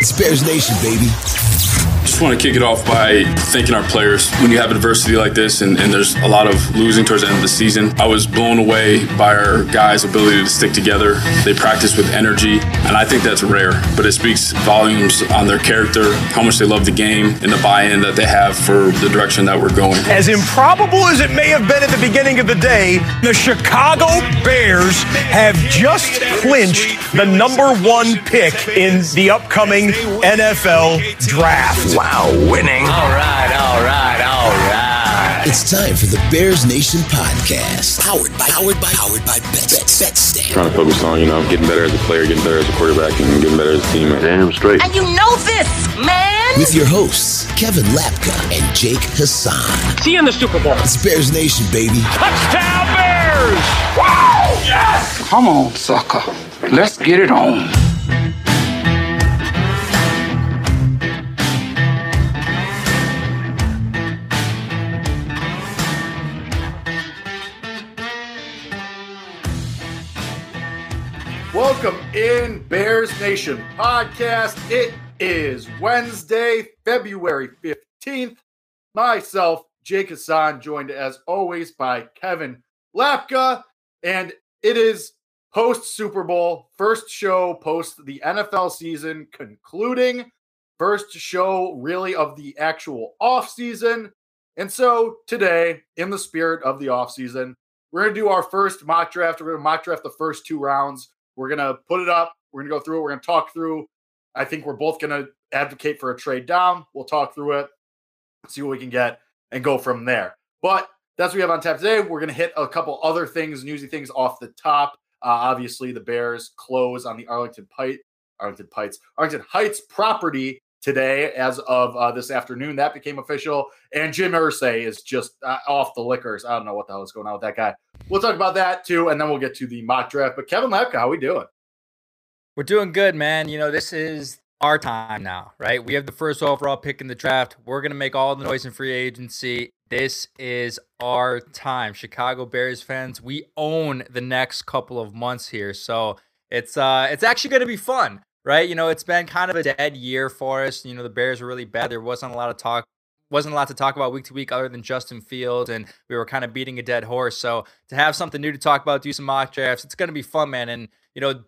It's Bears Nation, baby. Just want to kick it off by thanking our players. When you have adversity like this and, and, there's a lot of losing towards the end of the season, I was blown away by our guys' ability to stick together. They practice with energy, and I think that's rare, but it speaks volumes on their character, how much they love the game, and the buy in that they have for the direction that we're going. As improbable as it may have been at the beginning of the day, the Chicago Bears have just clinched the number one pick in the upcoming NFL draft. Wow, winning. All right, all right, all right. It's time for the Bears Nation podcast. Powered by, powered by, powered by Bet, Bet, BetStamp. Trying to focus on, you know, getting better as a player, getting better as a quarterback, and getting better as a teammate. Damn straight. And you know this, man. With your hosts, Kevin Lapka and Jake Hassan. See you in the Super Bowl. It's Bears Nation, baby. Touchdown Bears! Wow! Yes! Come on, sucker. Let's get it on. In Bears Nation podcast. It is Wednesday, February 15th. Myself, Jake Hassan, joined as always by Kevin Lapka. And it is post Super Bowl, first show post the NFL season concluding, first show really of the actual off season. And so today, in the spirit of the off season, we're going to do our first mock draft. We're going to mock draft the first two rounds. We're to put it up. We're to go through it. We're to talk through. I think we're both to advocate for a trade down. We'll talk through it, see what we can get, and go from there. But that's what we have on tap today. We're to hit a couple other things, newsy things off the top. Uh, obviously, the Bears close on the Arlington Pite, Arlington Pites, Arlington Heights property today as of uh, this afternoon. That became official. And Jim Irsay is just uh, off the liquors. I don't know what the hell is going on with that guy. We'll talk about that too, and then we'll get to the mock draft. But Kevin Lapka, how we doing? We're doing good, man. You know, this is our time now, right? We have the first overall pick in the draft. We're going to make all the noise in free agency. This is our time. Chicago Bears fans, we own the next couple of months here. So it's uh it's actually going to be fun, right? You know, it's been kind of a dead year for us. You know, the Bears were really bad. There wasn't a lot of talk wasn't a lot to talk about week to week other than Justin Fields, and we were kind of beating a dead horse. So to have something new to talk about, do some mock drafts, it's going to be fun, man. And you know,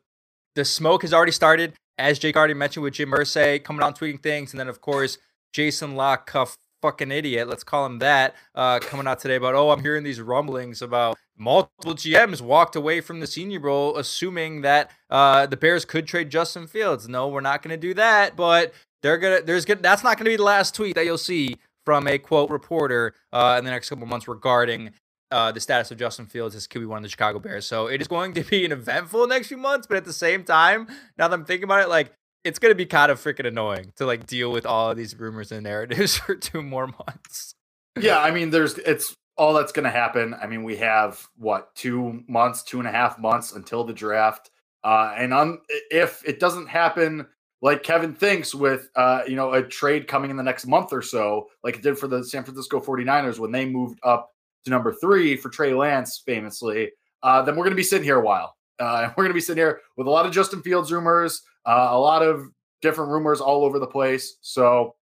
the smoke has already started, as Jake already mentioned with Jim Irsay coming out tweeting things, and then of course Jason La Canfora fucking idiot, let's call him that, uh, coming out today about oh, I'm hearing these rumblings about multiple GMs walked away from the Senior Bowl, assuming that uh, the Bears could trade Justin Fields. No, we're not going to do that, but they're gonna. There's gonna. That's not going to be the last tweet that you'll see from a quote reporter uh, in the next couple months regarding uh, the status of Justin Fields as QB1 of the Chicago Bears. So it is going to be an eventful next few months, but at the same time, now that I'm thinking about it, like it's going to be kind of freaking annoying to like deal with all of these rumors and narratives for two more months. Yeah, I mean, there's it's all that's going to happen. I mean, we have what two months, two and a half months until the draft, uh, and on if it doesn't happen like Kevin thinks with uh, you know a trade coming in the next month or so, like it did for the San Francisco 49ers when they moved up to number three for Trey Lance famously, uh, then we're going to be sitting here a while. Uh, we're going to be sitting here with a lot of Justin Fields rumors, uh, a lot of different rumors all over the place. So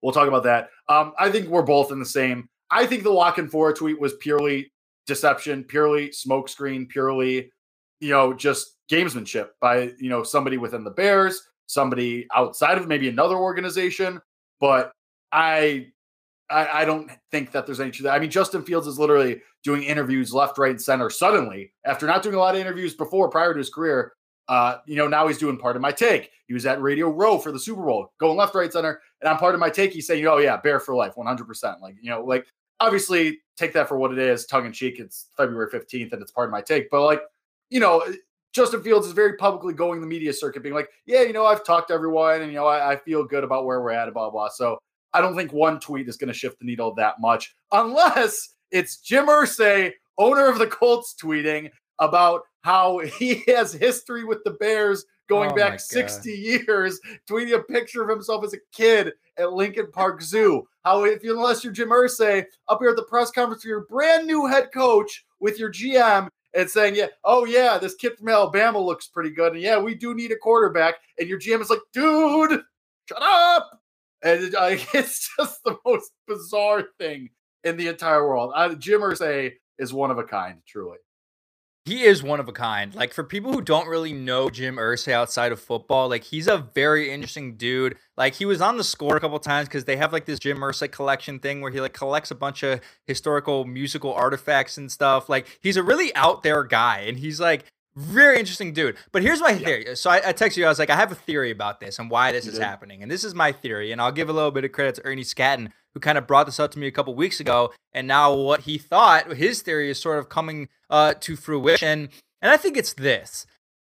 we'll talk about that. Um, I think we're both in the same. I think the La Canfora tweet was purely deception, purely smokescreen, purely, you know, just gamesmanship by, you know, somebody within the Bears somebody outside of maybe another organization. But I I, I, don't think that there's any truth. I mean, Justin Fields is literally doing interviews left, right, and center suddenly after not doing a lot of interviews before prior to his career. Uh, you know, now he's doing part of my take. He was at Radio Row for the Super Bowl, going left, right, center, and I'm part of my take. He's saying, "Oh yeah, Bear for life, 100." percent Like you know, like obviously take that for what it is, tongue in cheek. It's February 15th, and it's part of my take. But like, you know, Justin Fields is very publicly going the media circuit, being like, "Yeah, you know, I've talked to everyone, and you know, I, I feel good about where we're at, blah blah." So I don't think one tweet is going to shift the needle that much, unless it's Jim Irsay, owner of the Colts, tweeting about how he has history with the Bears going oh back 60 years, tweeting a picture of himself as a kid at Lincoln Park Zoo. How, if you unless you're Jim Irsay, up here at the press conference for your brand new head coach with your GM and saying, yeah, oh yeah, this kid from Alabama looks pretty good, and yeah, we do need a quarterback. And your GM is like, dude, shut up. And it, uh, it's just the most bizarre thing in the entire world. Uh, Jim Irsay is one of a kind, truly. He is one of a kind. Like for people who don't really know Jim Irsay outside of football, like he's a very interesting dude. Like he was on the score a couple times because they have like this Jim Irsay collection thing where he like collects a bunch of historical musical artifacts and stuff. Like he's a really out there guy, and he's like very interesting dude. But here's my theory. So I, I texted you. I was like, I have a theory about this and why this you is did. happening. And this is my theory. And I'll give a little bit of credit to Ernie Scatton, who kind of brought this up to me a couple weeks ago. And now what he thought, his theory is sort of coming uh, to fruition. And I think it's this.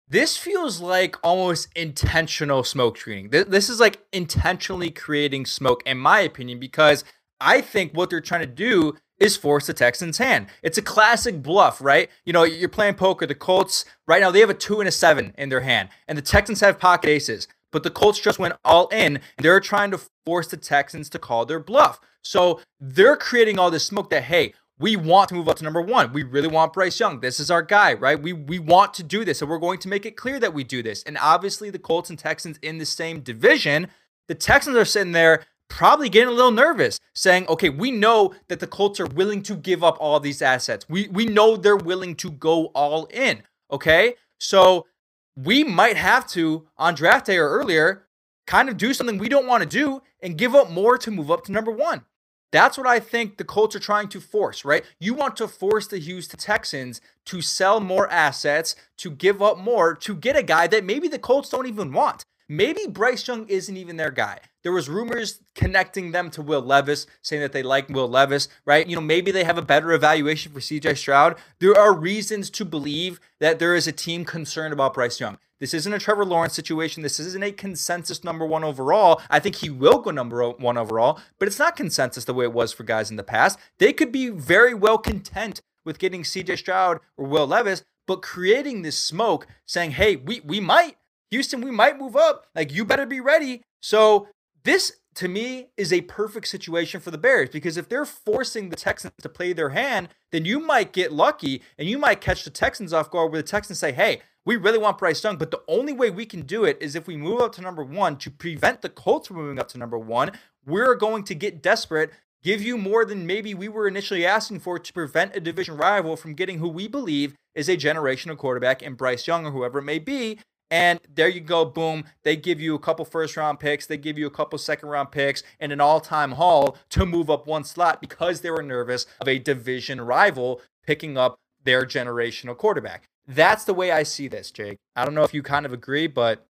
This feels like almost intentional smoke screening. This is like intentionally creating smoke, in my opinion, because I think what they're trying to do is force the Texans' hand. It's a classic bluff, right? You know, you're playing poker. The Colts, right now, they have a two and a seven in their hand, and the Texans have pocket aces. But the Colts just went all in. They're trying to force the Texans to call their bluff. So they're creating all this smoke that, hey, we want to move up to number one. We really want Bryce Young. This is our guy, right? We we want to do this, and we're going to make it clear that we do this. And obviously, the Colts and Texans in the same division, the Texans are sitting there probably getting a little nervous, saying, okay, we know that the Colts are willing to give up all these assets. We we know they're willing to go all in. Okay. So we might have to, on draft day or earlier, kind of do something we don't want to do and give up more to move up to number one. That's what I think the Colts are trying to force, right? You want to force the Houston Texans to sell more assets, to give up more, to get a guy that maybe the Colts don't even want. Maybe Bryce Young isn't even their guy. There was rumors connecting them to Will Levis, saying that they like Will Levis, right? You know, maybe they have a better evaluation for CJ Stroud. There are reasons to believe that there is a team concerned about Bryce Young. This isn't a Trevor Lawrence situation. This isn't a consensus number one overall. I think he will go number one overall, but it's not consensus the way it was for guys in the past. They could be very well content with getting CJ Stroud or Will Levis, but creating this smoke saying, hey, we, we might Houston, we might move up. Like, you better be ready. So, this to me is a perfect situation for the Bears because if they're forcing the Texans to play their hand, then you might get lucky and you might catch the Texans off guard where the Texans say, hey, we really want Bryce Young, but the only way we can do it is if we move up to number one to prevent the Colts from moving up to number one. We're going to get desperate, give you more than maybe we were initially asking for to prevent a division rival from getting who we believe is a generational quarterback in Bryce Young or whoever it may be. And there you go, boom. They give you a couple first round picks, they give you a couple second round picks, and an all time haul to move up one slot because they were nervous of a division rival picking up their generational quarterback. That's the way I see this, Jake. I don't know if you kind of agree, but.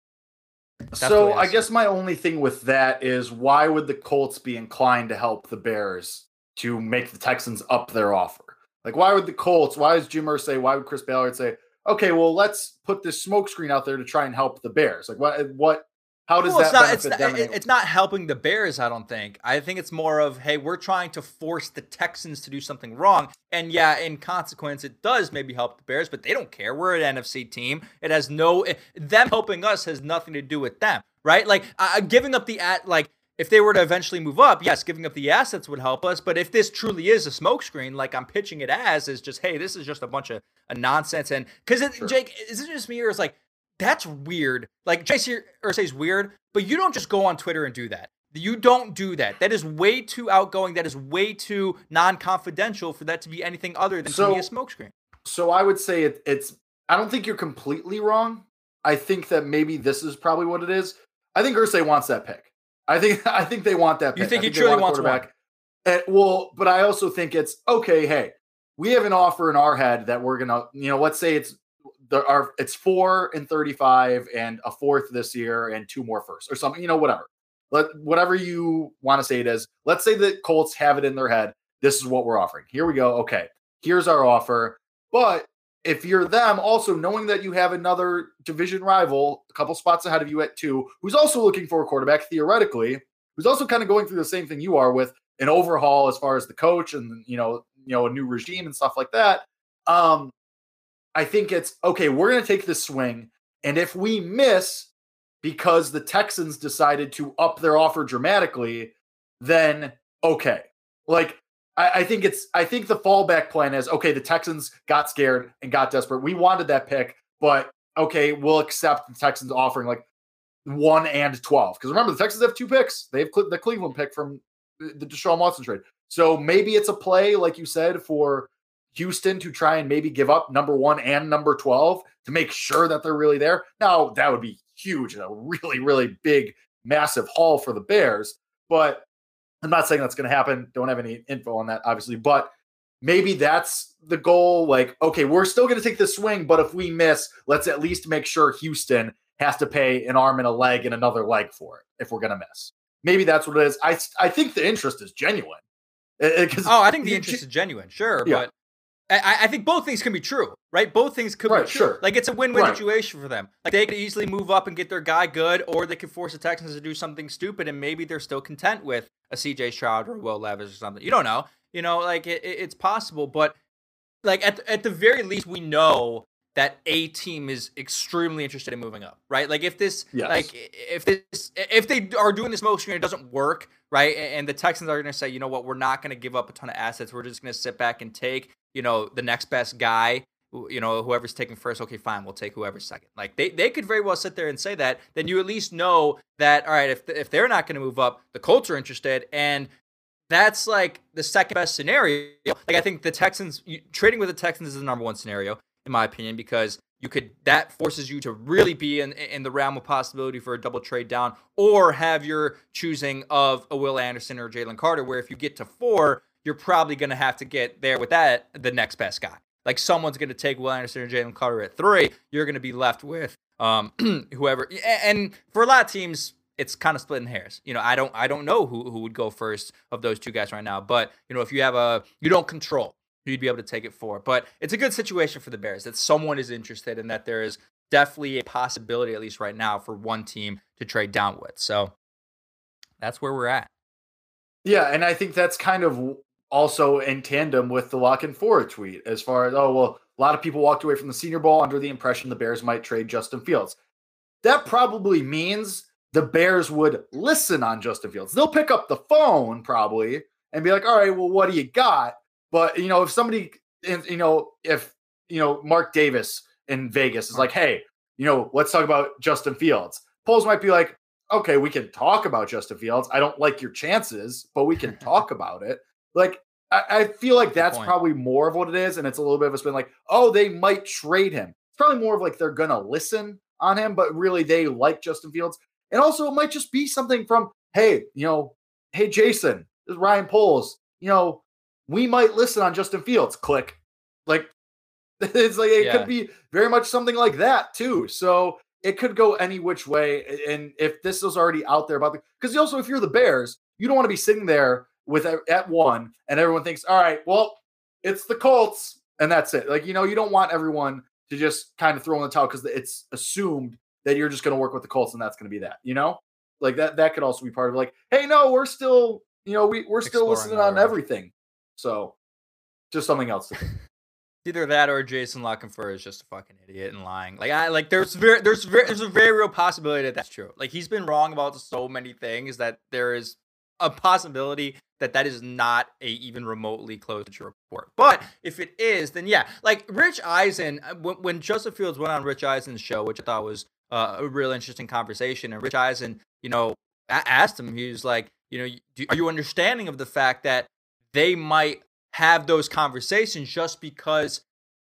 So I, I guess my only thing with that is why would the Colts be inclined to help the Bears to make the Texans up their offer? Like, why would the Colts, why does Jim say? why would Chris Ballard say, okay, well, let's put this smokescreen out there to try and help the Bears. Like, what, what, how does well, that it's not, it's, not, it's not helping the Bears, I don't think. I think it's more of, hey, we're trying to force the Texans to do something wrong. And yeah, in consequence, it does maybe help the Bears, but they don't care. We're an NFC team. It has no, them helping us has nothing to do with them, right? Like, uh, giving up the, at, like, if they were to eventually move up, yes, giving up the assets would help us. But if this truly is a smokescreen, like I'm pitching it as, is just, hey, this is just a bunch of, of nonsense. And because sure. Jake, is it just me or is like, that's weird? Like Jake Irsay's weird, but you don't just go on Twitter and do that. You don't do that. That is way too outgoing. That is way too non-confidential for that to be anything other than so, to be a smokescreen. So I would say it, it's. I don't think you're completely wrong. I think that maybe this is probably what it is I think Irsay wants that pick. I think I think they want that. Pick. You think, think he truly want wants one? And, well, but I also think it's okay. Hey, we have an offer in our head that we're gonna, you know, let's say it's the our it's four and thirty five and a fourth this year and two more first or something, you know, whatever. Let whatever you want to say it is. Let's say the Colts have it in their head. This is what we're offering. Here we go. Okay, here's our offer. But if you're them, also knowing that you have another division rival, a couple spots ahead of you at two, who's also looking for a quarterback theoretically, who's also kind of going through the same thing you are with an overhaul as far as the coach and you know you know a new regime and stuff like that. Um, I think it's okay. We're going to take this swing, and if we miss because the Texans decided to up their offer dramatically, then okay. Like I, I think it's I think the fallback plan is okay. The Texans got scared and got desperate. We wanted that pick, but okay, we'll accept the Texans offering like one and twelve. Because remember, the Texans have two picks. They have the Cleveland pick from the Deshaun Watson trade. So maybe it's a play, like you said, for Houston to try and maybe give up number one and number 12 to make sure that they're really there. Now, that would be huge and a really, really big, massive haul for the Bears. But I'm not saying that's going to happen. Don't have any info on that, obviously. But maybe that's the goal. Like, okay, we're still going to take the swing, but if we miss, let's at least make sure Houston has to pay an arm and a leg and another leg for it if we're going to miss. Maybe that's what it is. I, I think the interest is genuine. oh, I think the interest is genuine, sure. Yeah. But I, I, think both things can be true, right? Both things could right, be true. Sure. Like it's a win-win right. situation for them. Like they could easily move up and get their guy good, or they could force the Texans to do something stupid, and maybe they're still content with a CJ Stroud or Will Levis or something. You don't know. You know, like it, it's possible, but like at at the very least, we know that a team is extremely interested in moving up, right? Like if this, yes. like if this, if they are doing this motion and it doesn't work, right? And the Texans are going to say, you know what, we're not going to give up a ton of assets. We're just going to sit back and take, you know, the next best guy. You know, whoever's taking first, okay, fine, we'll take whoever's second. Like they, they could very well sit there and say that. Then you at least know that, all right, if if they're not going to move up, the Colts are interested, and that's like the second best scenario. Like I think the Texans you, trading with the Texans is the number one scenario in my opinion, because you could that forces you to really be in in the realm of possibility for a double trade down, or have your choosing of a Will Anderson or Jalen Carter, where if you get to four, you're probably going to have to get there with that the next best guy. Like someone's going to take Will Anderson or Jalen Carter at three, you're going to be left with um, whoever. And for a lot of teams, it's kind of splitting hairs. You know, I don't I don't know who who would go first of those two guys right now. But you know, if you have a you don't control you'd be able to take it for. But it's a good situation for the Bears that someone is interested and that there is definitely a possibility, at least right now, for one team to trade down with. So that's where we're at. Yeah, and I think that's kind of also in tandem with the La Canfora tweet as far as, oh, well, a lot of people walked away from the Senior Bowl under the impression the Bears might trade Justin Fields. That probably means the Bears would listen on Justin Fields. They'll pick up the phone probably and be like, all right, well, what do you got? But you know, if somebody, you know, if you know Mark Davis in Vegas is like, hey, you know, let's talk about Justin Fields. Poles might be like, okay, we can talk about Justin Fields. I don't like your chances, but we can talk about it. Like, I, I feel like that's probably more of what it is, and it's a little bit of a spin. Like, oh, they might trade him. It's probably more of like they're gonna listen on him, but really they like Justin Fields. And also, it might just be something from, hey, you know, hey Jason, this is Ryan Poles. You know, we might listen on Justin Fields. Click. Like it's like it yeah. could be very much something like that too. So it could go any which way. And if this is already out there about the because also if you're the Bears, you don't want to be sitting there with at one and everyone thinks, all right, well, it's the Colts and that's it. Like you know, you don't want everyone to just kind of throw in the towel because it's assumed that you're just going to work with the Colts and that's going to be that. You know, like that that could also be part of like, hey, no, we're still you know we we're still listening on everything. So just something else. Either that or Jason Canfora is just a fucking idiot and lying. Like I like there's very there's very there's a very real possibility that that's true. Like he's been wrong about so many things that there is a possibility that that is not a even remotely close report. But if it is, then yeah, like Rich Eisen uh, when, when Joseph Fields went on Rich Eisen's show, which I thought was uh, a real interesting conversation, and Rich Eisen, you know, I asked him, he was like, you know, do, are you understanding of the fact that they might have those conversations just because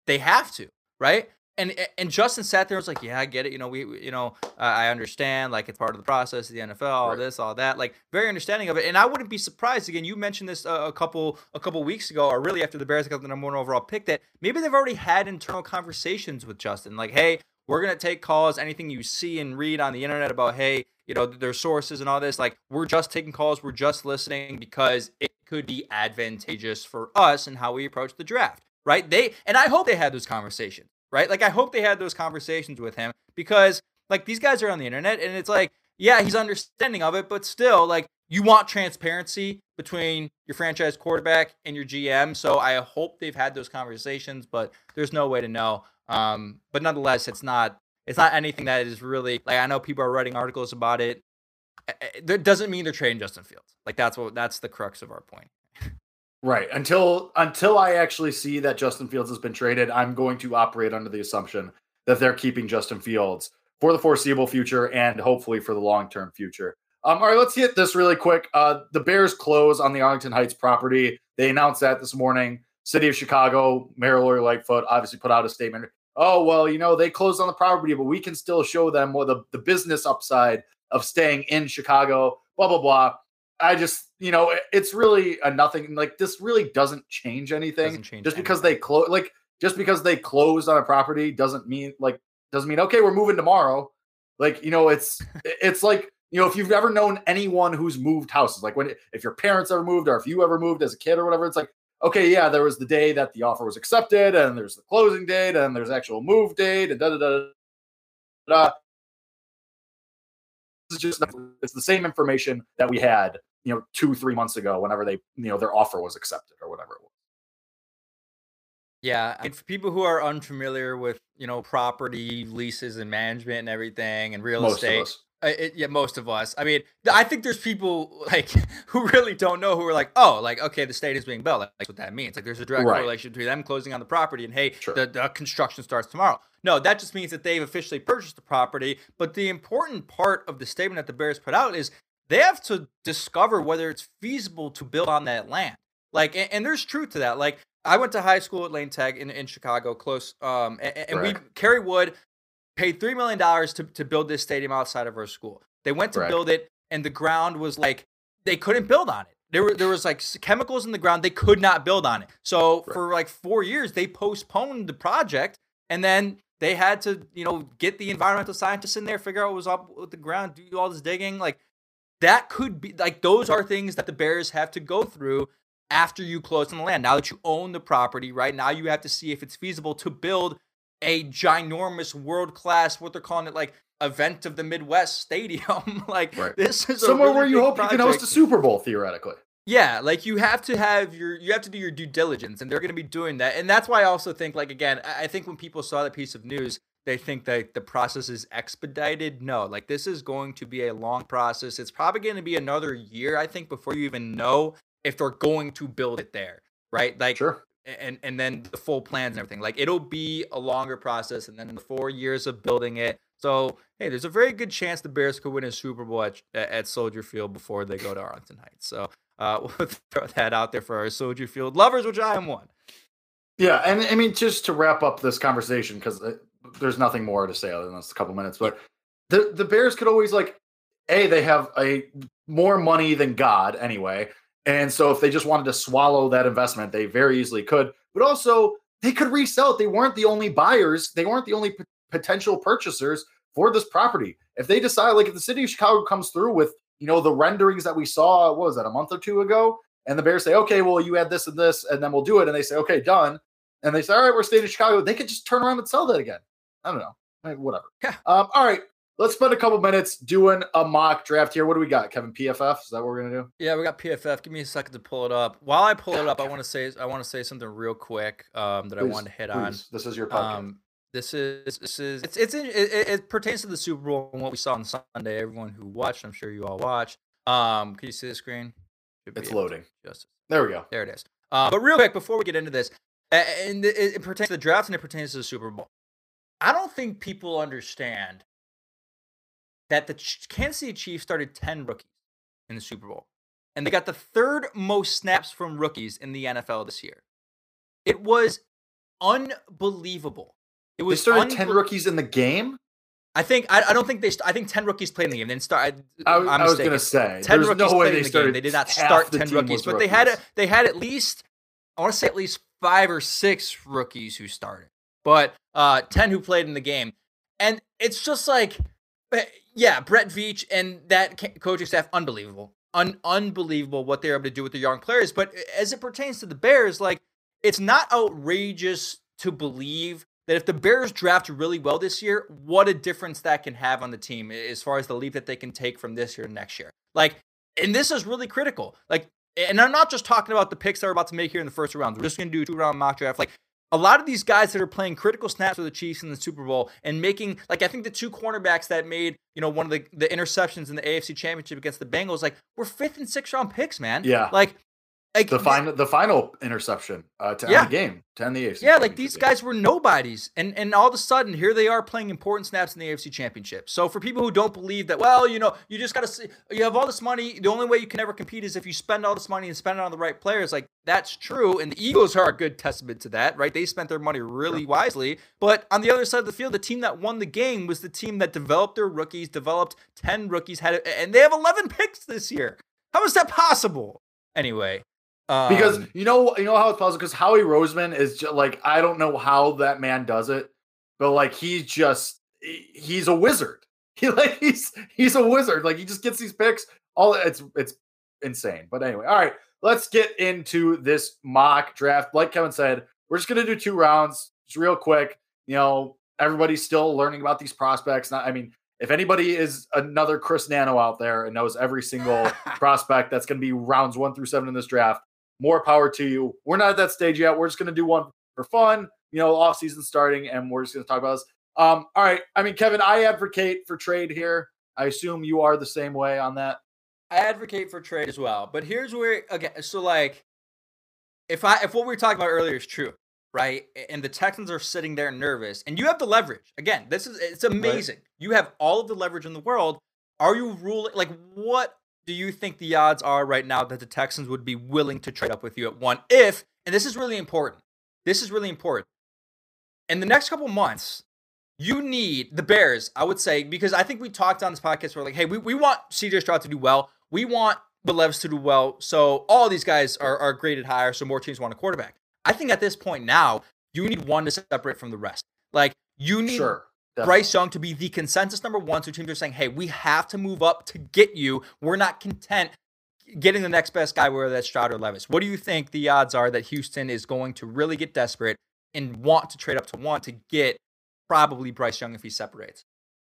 they have to, right? And and Justin sat there and was like, "Yeah, I get it. You know, we, you know, uh, I understand. Like it's part of the process, of the NFL, all right. this, all that. Like very understanding of it. And I wouldn't be surprised. Again, you mentioned this uh, a couple a couple weeks ago, or really after the Bears got the number one overall pick, that maybe they've already had internal conversations with Justin. Like, hey, we're gonna take calls. Anything you see and read on the internet about, hey, you know, their sources and all this. Like, we're just taking calls. We're just listening because it could be advantageous for us and how we approach the draft." Right? They and I hope they had those conversations right? Like I hope they had those conversations with him because like these guys are on the internet and it's like, yeah, he's understanding of it, but still like you want transparency between your franchise quarterback and your GM. So I hope they've had those conversations, but there's no way to know. Um, but nonetheless, it's not it's not anything that is really like I know people are writing articles about it. That doesn't mean they're trading Justin Fields. Like that's what that's the crux of our point. Right. Until until I actually see that Justin Fields has been traded, I'm going to operate under the assumption that they're keeping Justin Fields for the foreseeable future and hopefully for the long-term future. Um, all right, let's hit this really quick. Uh, the Bears close on the Arlington Heights property. They announced that this morning. City of Chicago, Mayor Lori Lightfoot obviously put out a statement. Oh, well, you know, they closed on the property, but we can still show them what the, the business upside of staying in Chicago, blah, blah, blah. I just, you know, it's really a nothing. Like this really doesn't change anything. Doesn't change just anything. because they close, like just because they closed on a property doesn't mean like doesn't mean okay, we're moving tomorrow. Like you know, it's it's like you know, if you've ever known anyone who's moved houses, like when if your parents ever moved or if you ever moved as a kid or whatever, it's like okay, yeah, there was the day that the offer was accepted, and there's the closing date, and there's actual move date, and da da da da. This is just it's the same information that we had you know two three months ago whenever they you know their offer was accepted or whatever it was yeah and for people who are unfamiliar with you know property leases and management and everything and real Most estate uh, it, yeah, most of us. I mean, I think there's people like who really don't know who are like, oh, like okay, the state is being built. Like, that's what that means. Like, there's a direct right. correlation between them closing on the property and hey, sure. the, the construction starts tomorrow. No, that just means that they've officially purchased the property. But the important part of the statement that the Bears put out is they have to discover whether it's feasible to build on that land. Like, and, and there's truth to that. Like, I went to high school at Lane Tech in, in Chicago, close. Um, and, and we Kerry Wood paid three million dollars to to build this stadium outside of our school. They went to build it, and the ground was like they couldn't build on it. There were there was like chemicals in the ground. They could not build on it. So right. for like four years, they postponed the project, and then they had to you know get the environmental scientists in there, figure out what was up with the ground, do all this digging. Like that could be like those are things that the Bears have to go through after you close on the land. Now that you own the property, right now you have to see if it's feasible to build a ginormous world class, what they're calling it, like event of the Midwest stadium. like right. this is somewhere really where you hope project. you can host a Super Bowl theoretically. Yeah, like you have to have your you have to do your due diligence, and they're going to be doing that. And that's why I also think, like again, I think when people saw that piece of news, they think that the process is expedited. No, like this is going to be a long process. It's probably going to be another year, I think, before you even know if they're going to build it there, right? Like, sure. And and then the full plans and everything. Like it'll be a longer process, and then the four years of building it. So hey, there's a very good chance the Bears could win a Super Bowl at, at Soldier Field before they go to Arlington Heights. So uh, we'll throw that out there for our Soldier Field lovers, which I am one. Yeah, and I mean just to wrap up this conversation because uh, there's nothing more to say other than this couple minutes. But the the Bears could always like, a they have a more money than God anyway, and so if they just wanted to swallow that investment, they very easily could. But also they could resell it. They weren't the only buyers. They weren't the only p- potential purchasers for this property. If they decide, like if the city of Chicago comes through with you know the renderings that we saw, what was that a month or two ago? And the Bears say, okay, well, you add this and this, and then we'll do it. And they say, okay, done. And they say, all right, we're staying in Chicago. They could just turn around and sell that again. I don't know. whatever. Yeah. Um, all right. Let's spend a couple minutes doing a mock draft here. What do we got, Kevin? PFF? Is that what we're gonna do? Yeah, we got PFF. Give me a second to pull it up. While I pull it up, I want to say I want to say something real quick um, that please, I wanted to hit please. on. This is your podcast. Um, this is this is it's it's it, it, it, pertains to the Super Bowl and what we saw on Sunday. Everyone who watched, I'm sure you all watched. Um, can you see the screen? It's loading. Justice. There we go. There it is. Uh, but real quick before we get into this, and it, it pertains to the draft and it pertains to the Super Bowl. I don't think people understand that the Kansas City Chiefs started 10 rookies in the Super Bowl. And they got the third most snaps from rookies in the NFL this year. It was unbelievable It was they started ten rookies in the game. I think I, I don't think they. St- I think ten rookies played in the game. Then didn't start. I, I, I was going to say ten rookies no way they the started. They did not start ten rookies, but rookies. they had a, they had at least I want to say at least five or six rookies who started, but uh, ten who played in the game, and it's just like, eh, yeah, Brett Veach and that coaching staff, unbelievable, Un- unbelievable what they're able to do with their young players. But eh, as it pertains to the Bears, like it's not outrageous to believe that if the Bears draft really well this year, what a difference that can have on the team as far as the leap that they can take from this year to next year. Like, and this is really critical. Like, and I'm not just talking about the picks that we're about to make here in the first round. We're just going to do two round mock draft. Like, a lot of these guys that are playing critical snaps for the Chiefs in the Super Bowl and making, like, I think the two cornerbacks that made, you know, one of the, the interceptions in the AFC Championship against the Bengals, like, were fifth and sixth round picks, man. Yeah. Like, like the final the final interception uh, to Yeah. end the game to end the AFC. Yeah, like these guys were nobodies, and and all of a sudden here they are playing important snaps in the AFC Championship. So for people who don't believe that, well, you know, you just got to see, you have all this money. The only way you can ever compete is if you spend all this money and spend it on the right players. Like that's true, and the Eagles are a good testament to that, right? They spent their money really wisely. But on the other side of the field, the team that won the game was the team that developed their rookies, developed ten rookies, had and they have eleven picks this year. How is that possible? Anyway. Because um, you know you know how it's possible because Howie Roseman is just like I don't know how that man does it, but like he's just he's a wizard. He like he's he's a wizard. Like he just gets these picks. All it's it's insane. But anyway, all right, let's get into this mock draft. Like Kevin said, we're just gonna do two rounds, just real quick. You know, everybody's still learning about these prospects. Not, I mean, if anybody is another Chris Nano out there and knows every single prospect that's going to be rounds one through seven in this draft, more power to you. We're not at that stage yet. We're just going to do one for fun, you know, off season starting, and we're just going to talk about this. Um, all right. I mean, Kevin, I advocate for trade here. I assume you are the same way on that. I advocate for trade as well. But here's where again, so like if I if what we were talking about earlier is true, right? And the Texans are sitting there nervous, and you have the leverage. Again, this is it's amazing. You have all of the leverage in the world. Are you ruling like what do you think the odds are right now that the Texans would be willing to trade up with you at one if and this is really important. This is really important. In the next couple months, you need the Bears, I would say, because I think we talked on this podcast. We're like, hey, we, we want CJ Stroud to do well. We want the Levis to do well. So all these guys are, are graded higher. So more teams want a quarterback. I think at this point now, you need one to separate from the rest. Like you need Sure. Bryce Young to be the consensus number one. So teams are saying, hey, we have to move up to get you. We're not content getting the next best guy, whether that's Stroud or Levis. What do you think the odds are that Houston is going to really get desperate and want to trade up to want to get probably Bryce Young if he separates?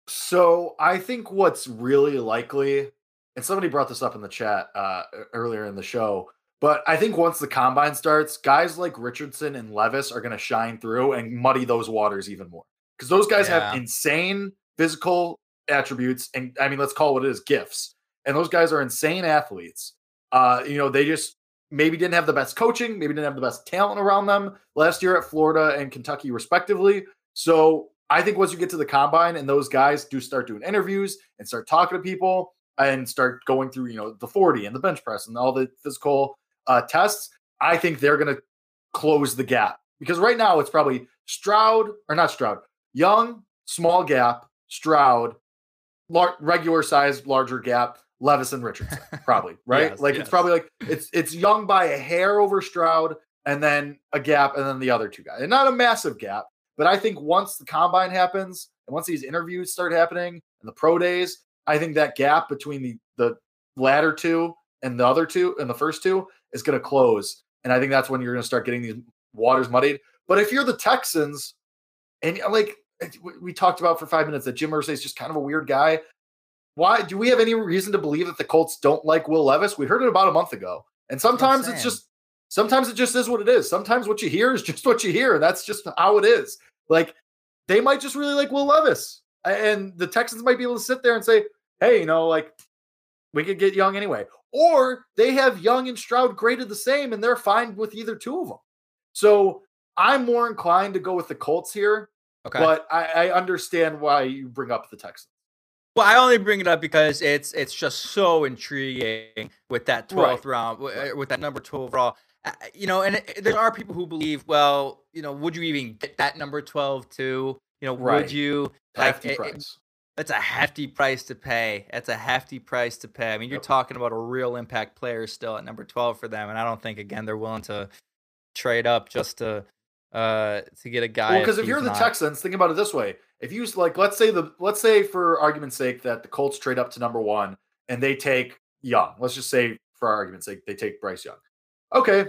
So I think what's really likely, and somebody brought this up in the chat uh, earlier in the show, but I think once the combine starts, guys like Richardson and Levis are going to shine through and muddy those waters even more because those guys Yeah. have insane physical attributes, and I mean, let's call it what it is gifts. And those guys are insane athletes. Uh, you know, they just maybe didn't have the best coaching, maybe didn't have the best talent around them last year at Florida and Kentucky, respectively. So I think once you get to the combine and those guys do start doing interviews and start talking to people and start going through, you know, the 40 and the bench press and all the physical uh, tests, I think they're going to close the gap because right now it's probably Stroud or not Stroud, Young, small gap, Stroud, lar- regular size, larger gap, Levis and Richardson, probably right. Yes, like yes. it's probably like it's it's Young by a hair over Stroud, and then a gap, and then the other two guys, and not a massive gap. But I think once the combine happens and once these interviews start happening and the pro days, I think that gap between the the latter two and the other two and the first two is going to close. And I think that's when you're going to start getting these waters muddied. But if you're the Texans, and like we- we talked about for five minutes that Jim Irsay is just kind of a weird guy. Why do we have any reason to believe that the Colts don't like Will Levis? We heard it about a month ago. And sometimes it's just sometimes it just is what it is. Sometimes what you hear is just what you hear. And that's just how it is. Like they might just really like Will Levis. And the Texans might be able to sit there and say, hey, you know, like we could get Young anyway. Or they have Young and Stroud graded the same and they're fine with either two of them. So I'm more inclined to go with the Colts here, Okay. but I, I understand why you bring up the Texans. Well, I only bring it up because it's it's just so intriguing with that Right. twelfth round, w- uh, with that number twelve overall. you know, and it, there are people who believe, well, you know, would you even get that number 12 too? You know, Right. would you? Hefty it- it- price. that's a hefty price to pay. That's a hefty price to pay. I mean, you're talking about a real impact player still at number 12 for them. And I don't think, again, they're willing to trade up just to uh to get a guy. Well, because if you're the Texans, think about it this way: if you like, let's say the let's say for argument's sake that the Colts trade up to number one and they take Young. Let's just say for argument's sake they take Bryce Young. Okay,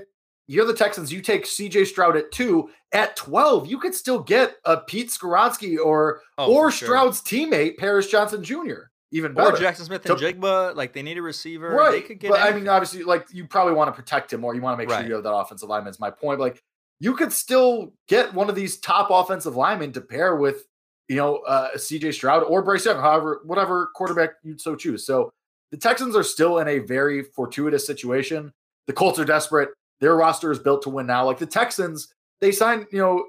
you're the Texans. You take C.J. Stroud at two. At twelve, you could still get a Pete Skoronski or Oh, or sure. Stroud's teammate Paris Johnson Jr. Even better. or. Jaxon Smith and So- Jigba, like they need a receiver. They Right. could get but I mean, obviously, like you probably want to protect him or you want to make Right. sure you have that offensive lineman. Is my point. But, like you could still get one of these top offensive linemen to pair with, you know, uh, C.J. Stroud or Bryce Young, however, whatever quarterback you'd so choose. So the Texans are still in a very fortuitous situation. The Colts are desperate. Their roster is built to win now. Like the Texans, they signed, you know,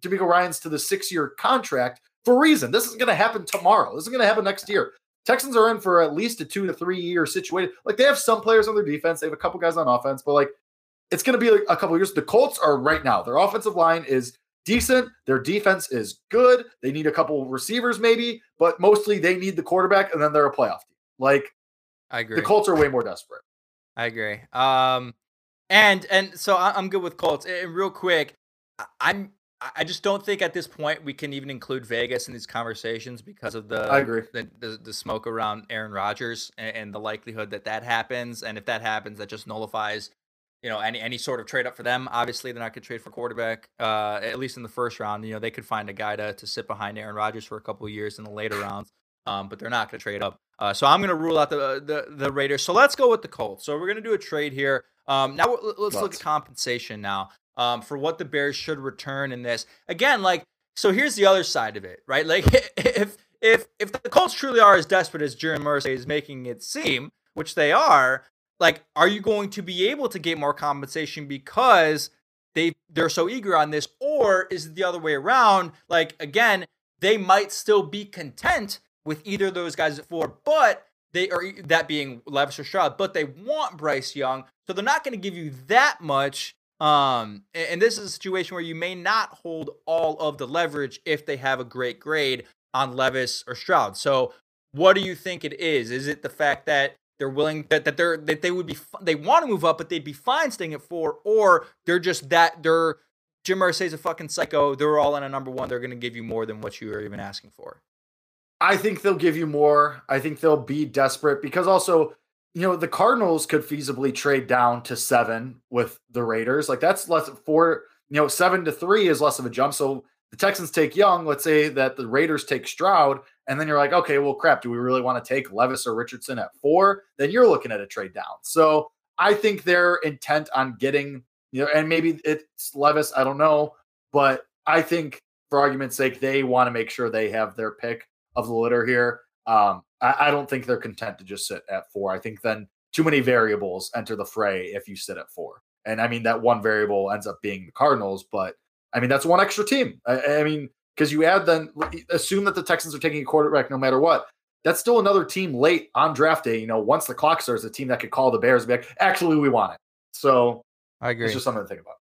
DeMeco Ryans to the six-year contract for a reason. This is going to happen tomorrow. This is going to happen next year. Texans are in for at least a two to three year situation. Like they have some players on their defense, they have a couple guys on offense, but like it's going to be like a couple years. The Colts are right now. Their offensive line is decent. Their defense is good. They need a couple receivers maybe, but mostly they need the quarterback, and then they're a playoff team. Like I agree. the Colts are way more desperate. I agree. Um, and and so I'm good with Colts. And real quick, I'm I just don't think at this point we can even include Vegas in these conversations because of the I agree. the, the, the smoke around Aaron Rodgers and, and the likelihood that that happens. And if that happens, that just nullifies you know any any sort of trade up for them. Obviously, they're not going to trade for quarterback. Uh, at least in the first round, you know they could find a guy to to sit behind Aaron Rodgers for a couple of years in the later rounds. Um, but they're not going to trade up. Uh, so I'm going to rule out the, the the Raiders. So let's go with the Colts. So we're going to do a trade here. Um, now let's look at compensation now um, for what the Bears should return in this. Again, like so, here's the other side of it, right? Like if if if the Colts truly are as desperate as Jerry Mercer is making it seem, which they are, like, are you going to be able to get more compensation because they they're so eager on this, or is it the other way around? Like again, they might still be content with either of those guys at four, but they are that being Levis or Stroud, but they want Bryce Young, so they're not going to give you that much. Um, and, and this is a situation where you may not hold all of the leverage if they have a great grade on Levis or Stroud. So, what do you think it is? Is it the fact that they're willing that, that they're that they would be they want to move up, but they'd be fine staying at four, or they're just that they're Jim Irsay's a fucking psycho. They're all in a number one. They're going to give you more than what you are even asking for. I think they'll give you more. I think they'll be desperate because also, you know, the Cardinals could feasibly trade down to seven with the Raiders. Like that's less four, you know, seven to three is less of a jump. So the Texans take Young. Let's say that the Raiders take Stroud, and then you're like, okay, well, crap. Do we really want to take Levis or Richardson at four? Then you're looking at a trade down. So I think they're intent on getting, you know, and maybe it's Levis. I don't know, but I think for argument's sake, they want to make sure they have their pick of the litter here. Um, I, I don't think they're content to just sit at four. I think then too many variables enter the fray if you sit at four. And I mean, that one variable ends up being the Cardinals, but I mean, that's one extra team. I, I mean, because you add then assume that the Texans are taking a quarterback no matter what. That's still another team late on draft day. You know, once the clock starts, a team that could call the Bears be like, actually, we want it. So I agree. it's just something to think about.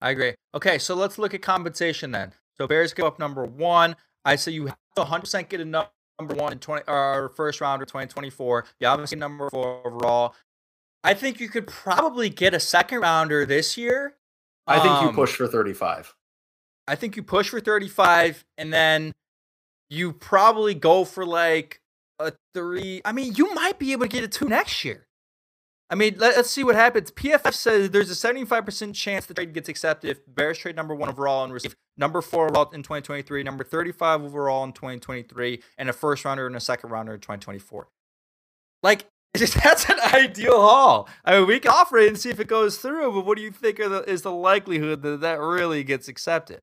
I agree. Okay, so let's look at compensation then. So Bears go up number one. I say you have to 100% get a number one in 20 or first round of 2024. You obviously number four overall. I think you could probably get a second rounder this year. I think you Um, push for 35. I think you push for 35 and then you probably go for like a three. I mean, you might be able to get a two next year. I mean, let, us see what happens. PFF says there's a 75% chance the trade gets accepted if Bears trade number one overall and receive number four overall in 2023, number 35 overall in 2023, and a first rounder and a second rounder in 2024. Like, that's an ideal haul. I mean, we can offer it and see if it goes through, but what do you think the, is the likelihood that that really gets accepted?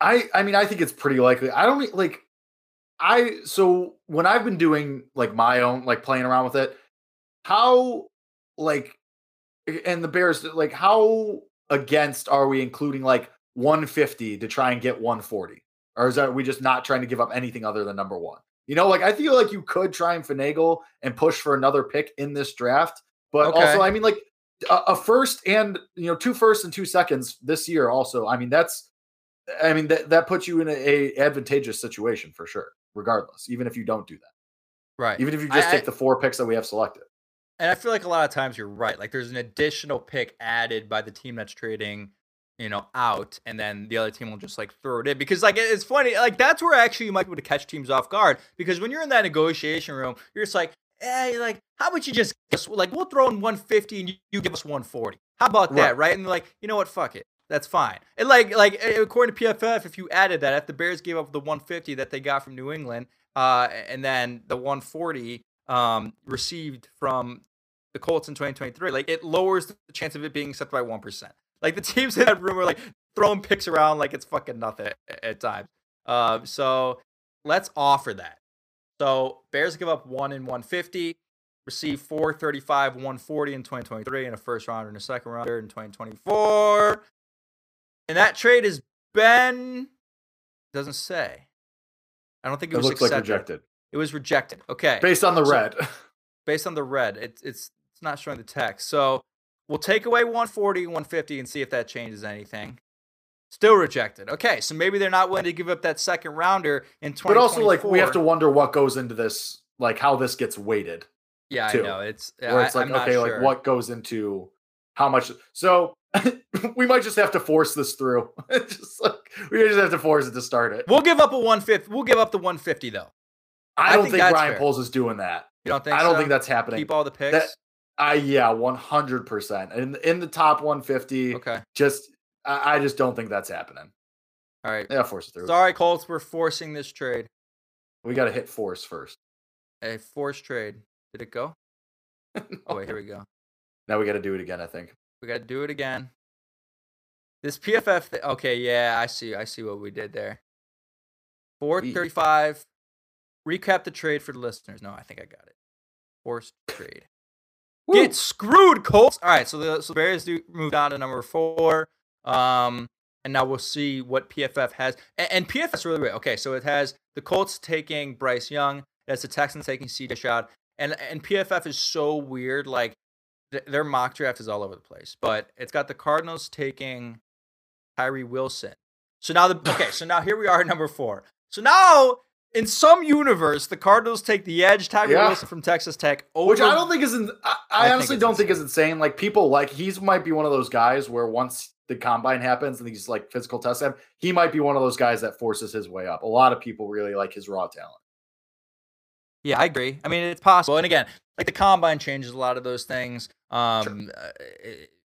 I I mean I think it's pretty likely. I don't like I so when I've been doing like my own like playing around with it, how like and the Bears like how against are we including like 150 to try and get 140? Or is that we just not trying to give up anything other than number one? You know, like I feel like you could try and finagle and push for another pick in this draft, but Okay. also I mean like a, a first and you know two firsts and two seconds this year. Also, I mean that's, I mean that that puts you in a, a advantageous situation for sure. Regardless, even if you don't do that, right? Even if you just I, take the four picks that we have selected. And I feel like a lot of times you're right. Like there's an additional pick added by the team that's trading you know, out, and then the other team will just like throw it in because like it's funny, like that's where actually you might be able to catch teams off guard because when you're in that negotiation room, you're just like, hey, like how about you just like we'll throw in 150 and you, you give us 140? How about that, right? right? And like, you know what, fuck it. That's fine. And like, like according to PFF, if you added that, if the Bears gave up the 150 that they got from New England, uh, and then the 140 um, received from the Colts in 2023, like it lowers the chance of it being accepted by one percent. Like the teams in that room are like throwing picks around like it's fucking nothing at, at times. Um, so let's offer that. So Bears give up one in 150, receive 435, 140 in 2023, and a first rounder and a second rounder in 2024. And that trade is Ben. doesn't say. I don't think it, it was looks accepted. like rejected. It was rejected. Okay. Based on the so, red. based on the red, it's it's it's not showing the text. So We'll take away 140, 150 and see if that changes anything. Still rejected. Okay, so maybe they're not willing to give up that second rounder in 2024. But also, like, we have to wonder what goes into this, like, how this gets weighted. Yeah, too. I know. It's where it's like, okay, sure. like, what goes into how much? So we might just have to force this through. just like we just have to force it to start it. We'll give up a 150. We'll give up the 150 though. I, I don't think, think Ryan Poles is doing that. You don't think? I don't so? think that's happening. Keep all the picks. That, I yeah, one hundred percent. In in the top one fifty. Okay. Just I, I, just don't think that's happening. All right. Yeah, force it through. Sorry, Colts, we're forcing this trade. We got to hit force first. A force trade. Did it go? no. Oh wait, here we go. Now we got to do it again. I think we got to do it again. This PFF. Th- okay, yeah, I see. I see what we did there. Four thirty-five. Recap the trade for the listeners. No, I think I got it. Forced trade. Woo. Get screwed, Colts. All right, so the, so the Bears do move on to number four. Um, and now we'll see what PFF has. And, and PFF's really great. Okay, so it has the Colts taking Bryce Young. It has the Texans taking CJ Stroud. And and PFF is so weird. Like th- their mock draft is all over the place. But it's got the Cardinals taking Tyree Wilson. So now the okay. So now here we are at number four. So now in some universe, the Cardinals take the edge. Tyree yeah. Wilson from Texas Tech, over, which I don't think is. In, I, I, I honestly think don't insane. think is insane. Like people like he's might be one of those guys where once the combine happens and these like physical tests him, he might be one of those guys that forces his way up. A lot of people really like his raw talent. Yeah, I agree. I mean, it's possible. And again, like the combine changes a lot of those things. Um, sure. uh,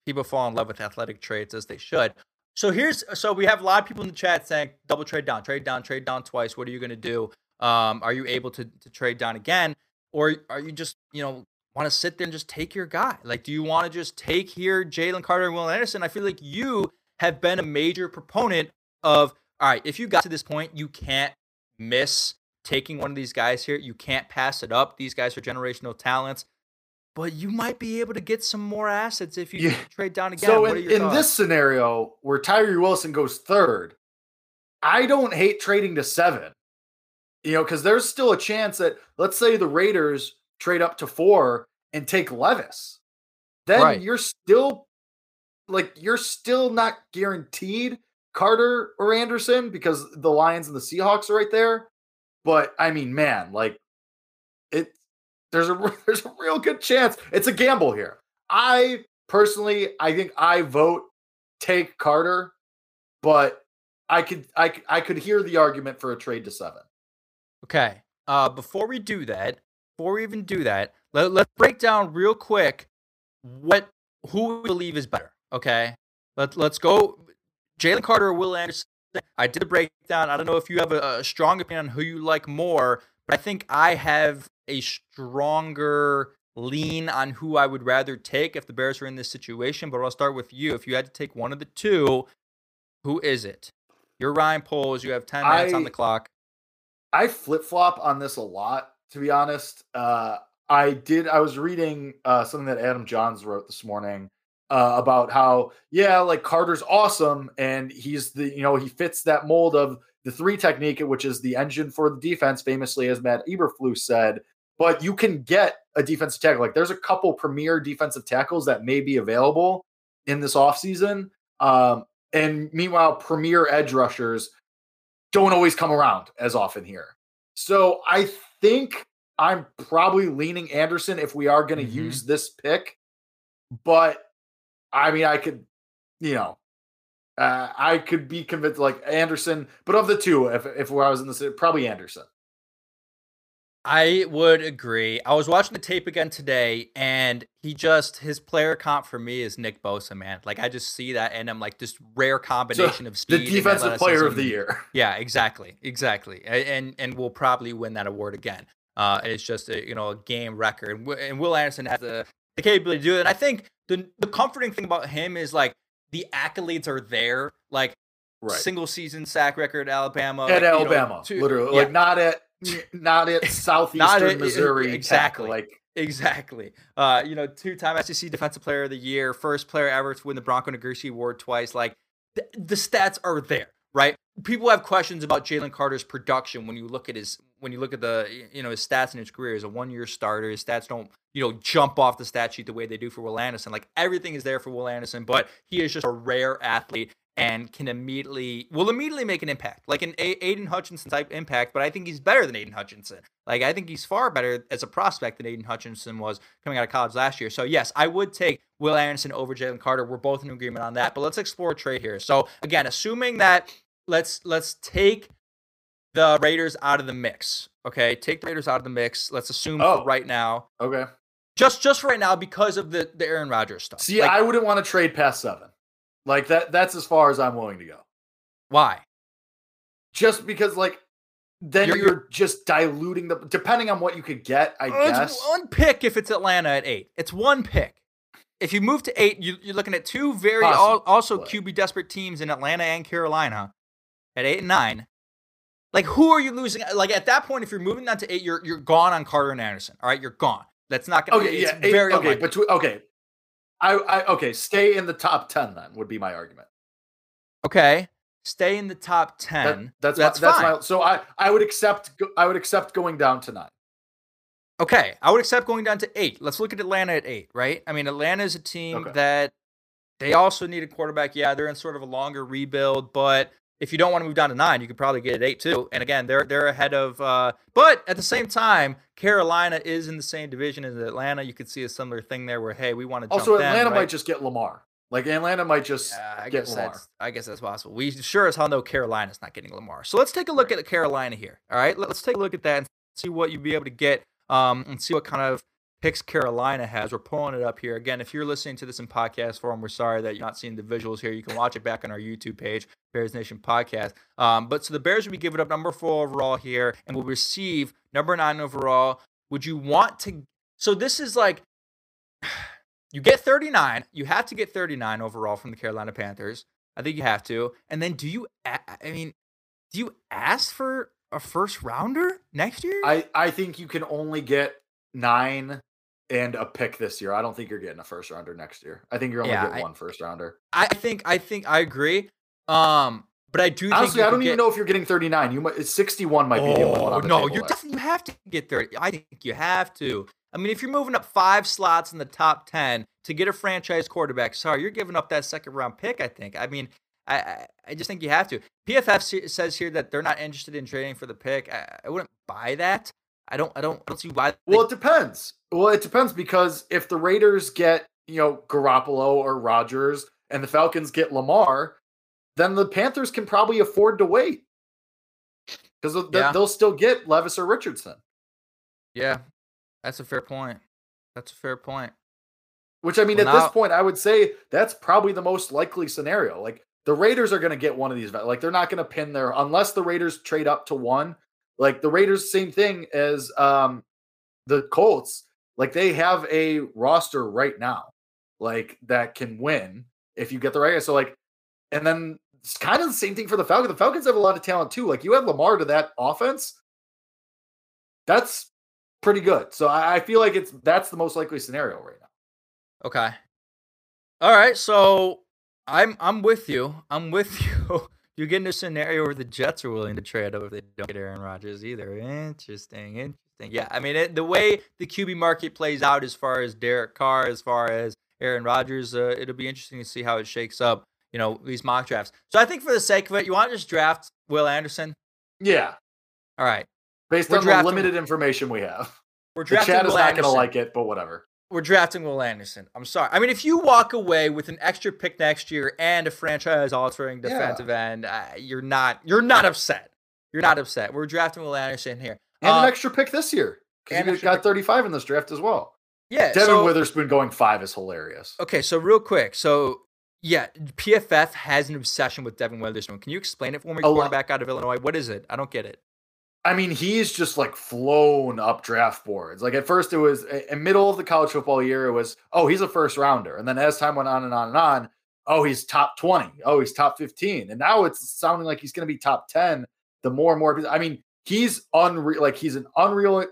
people fall in love with athletic traits as they should. So here's so we have a lot of people in the chat saying double trade down, trade down, trade down twice. What are you going to do? Um, are you able to to trade down again, or are you just you know want to sit there and just take your guy? Like, do you want to just take here Jalen Carter and Will Anderson? I feel like you have been a major proponent of all right. If you got to this point, you can't miss taking one of these guys here. You can't pass it up. These guys are generational talents but you might be able to get some more assets if you yeah. trade down again. So in, in this scenario where Tyree Wilson goes third, I don't hate trading to seven. You know, because there's still a chance that let's say the Raiders trade up to four and take Levis. Then right. you're still like you're still not guaranteed Carter or Anderson because the Lions and the Seahawks are right there. But I mean, man, like there's a there's a real good chance it's a gamble here. I personally, I think I vote take Carter, but I could I I could hear the argument for a trade to seven. Okay. Uh, before we do that, before we even do that, let, let's break down real quick what who we believe is better. Okay. Let let's go. Jalen Carter or Will Anderson. I did a breakdown. I don't know if you have a, a strong opinion on who you like more, but I think I have a stronger lean on who I would rather take if the Bears are in this situation. But I'll start with you. If you had to take one of the two, who is it? You're Ryan Poles. You have 10 minutes I, on the clock. I flip flop on this a lot, to be honest. Uh, I did, I was reading uh, something that Adam Jahns wrote this morning. Uh, about how yeah like carter's awesome and he's the you know he fits that mold of the three technique which is the engine for the defense famously as matt eberflus said but you can get a defensive tackle. Like there's a couple premier defensive tackles that may be available in this offseason. Um, and meanwhile, premier edge rushers don't always come around as often here. So I think I'm probably leaning Anderson if we are going to mm-hmm. use this pick. But I mean, I could, you know, uh, I could be convinced like Anderson, but of the two, if if I was in this, probably Anderson. I would agree. I was watching the tape again today, and he just his player comp for me is Nick Bosa, man. Like I just see that, and I'm like this rare combination so of speed. The defensive player of the year. Yeah, exactly, exactly, and and we'll probably win that award again. Uh, it's just a you know a game record, and Will Anderson has the, the capability to do it. And I think the the comforting thing about him is like the accolades are there, like right. single season sack record, Alabama, at like, Alabama, know, two, literally, yeah. like not at not at southeastern not at, Missouri, exactly, tackle, like. Exactly. Uh, you know, two-time SEC Defensive Player of the Year, first player ever to win the Bronco Nagurski Award twice. Like, th- the stats are there, right? People have questions about Jalen Carter's production when you look at his when you look at the you know his stats in his career as a one-year starter. His stats don't you know jump off the stat sheet the way they do for Will Anderson. Like everything is there for Will Anderson, but he is just a rare athlete and can immediately will immediately make an impact, like an a- Aidan Hutchinson type impact. But I think he's better than Aidan Hutchinson. Like I think he's far better as a prospect than Aidan Hutchinson was coming out of college last year. So yes, I would take Will Anderson over Jalen Carter. We're both in agreement on that. But let's explore a trade here. So again, assuming that let's let's take the Raiders out of the mix. Okay, take the Raiders out of the mix. Let's assume oh. right now. Okay. Just just right now because of the the Aaron Rodgers stuff. See, like, I wouldn't want to trade past seven. Like that that's as far as I'm willing to go. Why? Just because like then you're, you're, just diluting the depending on what you could get, I it's guess. One pick if it's Atlanta at eight. It's one pick. If you move to eight, you, are looking at two very all, also QB desperate teams in Atlanta and Carolina at eight and nine. Like who are you losing? Like at that point, if you're moving down to eight, you're you're gone on Carter and Anderson. All right, you're gone. That's not gonna. Okay, yeah, eight, very okay, but okay, I, I okay, stay in the top ten then would be my argument. Okay, stay in the top ten. That, that's that's, my, that's my. So I I would accept I would accept going down to nine. Okay, I would accept going down to eight. Let's look at Atlanta at eight, right? I mean, Atlanta is a team okay. that they also need a quarterback. Yeah, they're in sort of a longer rebuild, but if you don't want to move down to nine, you could probably get at eight too. And again, they're they're ahead of. Uh, but at the same time, Carolina is in the same division as Atlanta. You could see a similar thing there, where hey, we want to. Also, Atlanta them, right? might just get Lamar. Like Atlanta might just yeah, I get Lamar. I guess that's possible. We sure as hell know Carolina's not getting Lamar. So let's take a look right. at Carolina here. All right, let's take a look at that and see what you'd be able to get. Um, and see what kind of picks Carolina has. We're pulling it up here. Again, if you're listening to this in podcast form, we're sorry that you're not seeing the visuals here. You can watch it back on our YouTube page, Bears Nation Podcast. Um, but so the Bears will be giving up number four overall here and will receive number nine overall. Would you want to? So this is like. You get 39. You have to get 39 overall from the Carolina Panthers. I think you have to. And then do you, I mean, do you ask for a first rounder next year? I, I think you can only get nine and a pick this year. I don't think you're getting a first rounder next year. I think you're only yeah, getting I, one first rounder. I think I think I agree. Um, but I do think honestly. I don't even know if you're getting 39. You might 61 might be oh, the only one. On the no, you definitely you have to get 30. I think you have to. I mean, if you're moving up five slots in the top 10 to get a franchise quarterback, sorry, you're giving up that second round pick. I think. I mean, I, I just think you have to. PFF says here that they're not interested in trading for the pick. I, I wouldn't buy that. I don't I don't I don't see why. Well, it depends. Well, it depends because if the Raiders get you know Garoppolo or Rodgers, and the Falcons get Lamar, then the Panthers can probably afford to wait because yeah. they'll still get Levis or Richardson. Yeah, that's a fair point. That's a fair point. Which I mean, well, at now, this point, I would say that's probably the most likely scenario. Like the Raiders are going to get one of these. Like they're not going to pin their unless the Raiders trade up to one. Like the Raiders, same thing as um, the Colts. Like they have a roster right now, like that can win if you get the right. guy. So like, and then it's kind of the same thing for the Falcons. The Falcons have a lot of talent too. Like you have Lamar to that offense. That's pretty good. So I, I feel like it's that's the most likely scenario right now. Okay. All right. So I'm I'm with you. I'm with you you get in a scenario where the Jets are willing to trade up if they don't get Aaron Rodgers either. Interesting, interesting. Yeah, I mean it, the way the QB market plays out as far as Derek Carr, as far as Aaron Rodgers, uh, it'll be interesting to see how it shakes up. You know these mock drafts. So I think for the sake of it, you want to just draft Will Anderson. Yeah. All right. Based we're on the limited information we have, we're drafting. The chat is Will not going to like it, but whatever. We're drafting Will Anderson. I'm sorry. I mean, if you walk away with an extra pick next year and a franchise-altering defensive yeah. end, uh, you're not you're not upset. You're not upset. We're drafting Will Anderson here. And uh, an extra pick this year. Because you got 35 in this draft as well. Yeah. Devon so, Witherspoon going five is hilarious. Okay, so real quick. So yeah, PFF has an obsession with Devon Witherspoon. Can you explain it for me? Quarterback out of Illinois. What is it? I don't get it. I mean, he's just like flown up draft boards. Like at first, it was in middle of the college football year. It was oh, he's a first rounder, and then as time went on and on and on, oh, he's top twenty. Oh, he's top fifteen, and now it's sounding like he's going to be top ten the more and more. I mean, he's unreal. Like he's an unreal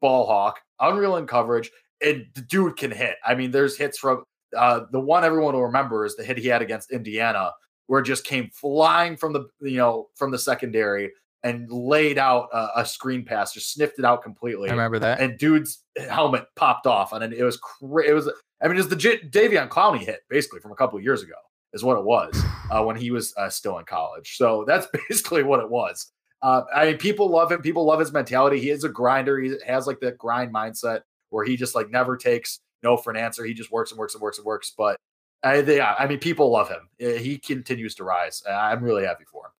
ball hawk, unreal in coverage, and the dude can hit. I mean, there's hits from uh, the one everyone will remember is the hit he had against Indiana, where it just came flying from the you know from the secondary and laid out a, a screen pass, just sniffed it out completely. I remember that. And dude's helmet popped off, and it was cra- it was. I mean, it was the J- Davion Clowney hit basically from a couple of years ago is what it was uh, when he was uh, still in college. So that's basically what it was. Uh, I mean, people love him. People love his mentality. He is a grinder. He has like that grind mindset where he just like never takes no for an answer. He just works and works and works and works. But I, they, I mean, people love him. He continues to rise. I'm really happy for him.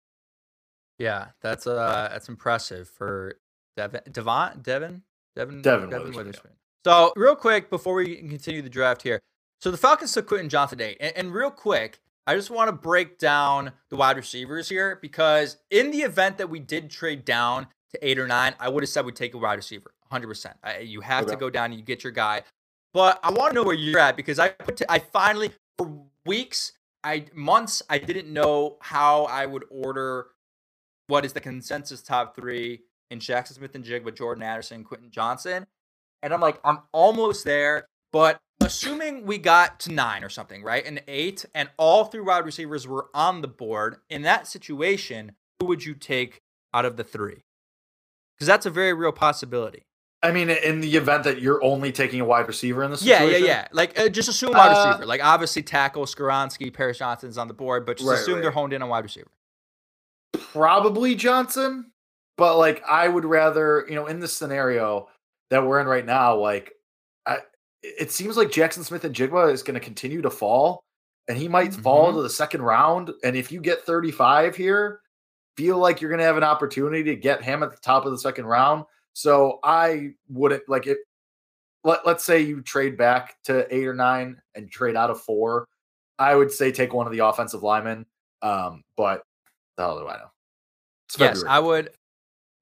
Yeah, that's uh, that's impressive for Devin, Devon, Devin, Devin, Devin, Devon Witherspoon. So, real quick before we continue the draft here, so the Falcons took Quentin Johnston today, and, and real quick, I just want to break down the wide receivers here because in the event that we did trade down to eight or nine, I would have said we'd take a wide receiver, 100%. You have okay. to go down and you get your guy. But I want to know where you're at because I put to, I finally for weeks, I months, I didn't know how I would order what is the consensus top three in Jaxon Smith-Njigba, Jordan Addison, Quentin Johnston. And I'm like, I'm almost there. But assuming we got to nine or something, right? And eight, and all three wide receivers were on the board, in that situation, who would you take out of the three? Because that's a very real possibility. I mean, in the event that you're only taking a wide receiver in this situation? Yeah, yeah, yeah. Like, uh, just assume wide uh, receiver. Like, obviously, tackle, Skoronski, Paris Johnson's on the board, but just right, assume right. they're honed in on wide receiver. Probably Johnson, but like, I would rather, you know, in this scenario that we're in right now, like, I, it seems like Jaxon Smith-Njigba is going to continue to fall, and he might mm-hmm. fall to the second round. And if you get 35 here, feel like you're going to have an opportunity to get him at the top of the second round. So I wouldn't like it. Let, let's say you trade back to eight or nine and trade out of four. I would say take one of the offensive linemen. Um, but the hell do I know? yes, I would.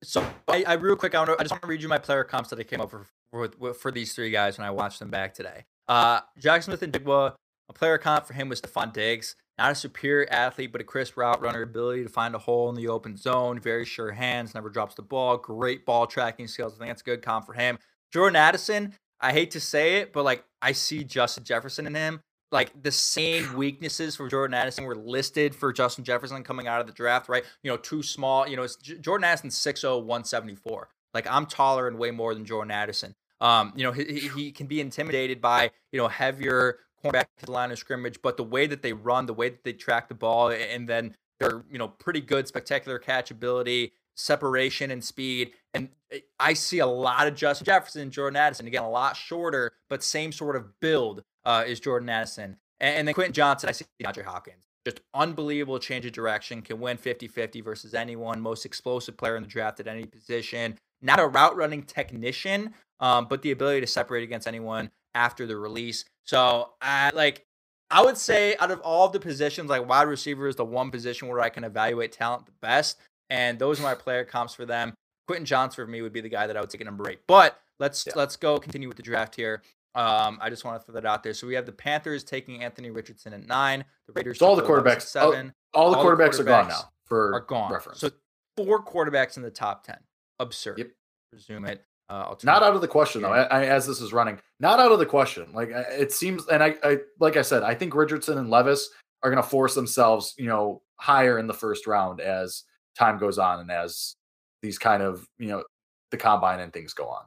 So I, I real quick, I, want to, I just want to read you my player comps that I came up for for, for these three guys when I watched them back today. Uh, Jaxon Smith-Njigba, a player comp for him was Stefon Diggs. Not a superior athlete, but a crisp route runner, ability to find a hole in the open zone, very sure hands, never drops the ball, great ball tracking skills. I think that's a good comp for him. Jordan Addison, I hate to say it, but like I see Justin Jefferson in him. Like the same weaknesses for Jordan Addison were listed for Justin Jefferson coming out of the draft, right? You know, too small. You know, it's Jordan Addison 6'0, 174. Like I'm taller and way more than Jordan Addison. Um, you know, he, he can be intimidated by, you know, heavier cornerback to the line of scrimmage, but the way that they run, the way that they track the ball, and then they're, you know, pretty good, spectacular catchability, separation, and speed. And I see a lot of Justin Jefferson, Jordan Addison. Again, a lot shorter, but same sort of build uh, is Jordan Addison. And, and then Quentin Johnston, I see DeAndre Hopkins. Just unbelievable change of direction, can win 50 50 versus anyone, most explosive player in the draft at any position. Not a route running technician, um, but the ability to separate against anyone after the release. So, I like, I would say out of all of the positions, like wide receiver is the one position where I can evaluate talent the best, and those are my player comps for them. Quentin Johnston for me would be the guy that I would take at number eight. But let's yeah. let's go continue with the draft here. Um, I just want to throw that out there. So we have the Panthers taking Anthony Richardson at nine. The Raiders. So all the quarterbacks. Seven. All, all, the, all quarterbacks the, quarterbacks are gone now. For are gone. Reference. So four quarterbacks in the top ten. Absurd. Yep. Presume it. Uh, not out of the question though. I, I, as this is running, not out of the question. Like it seems, and I, I, like I said, I think Richardson and Levis are going to force themselves, you know, higher in the first round as time goes on and as these kind of, you know, the combine and things go on.